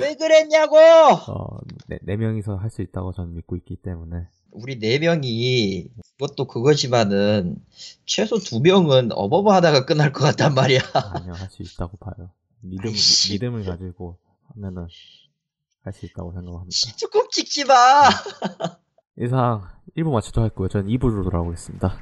B: 왜 그랬냐고!
A: 어, 네, 네 명이서 할 수 있다고 저는 믿고 있기 때문에
B: 우리 네 명이 그것도 그거지만은 최소 두 명은 어버버 하다가 끝날 것 같단 말이야.
A: 아니요 할 수 있다고 봐요. 믿음. 믿음을 가지고 하면은 할 수 있다고 생각합니다.
B: 조금 찍지 마!
A: 이상 1부 마치도록 했고요. 저는 2부로 돌아오겠습니다.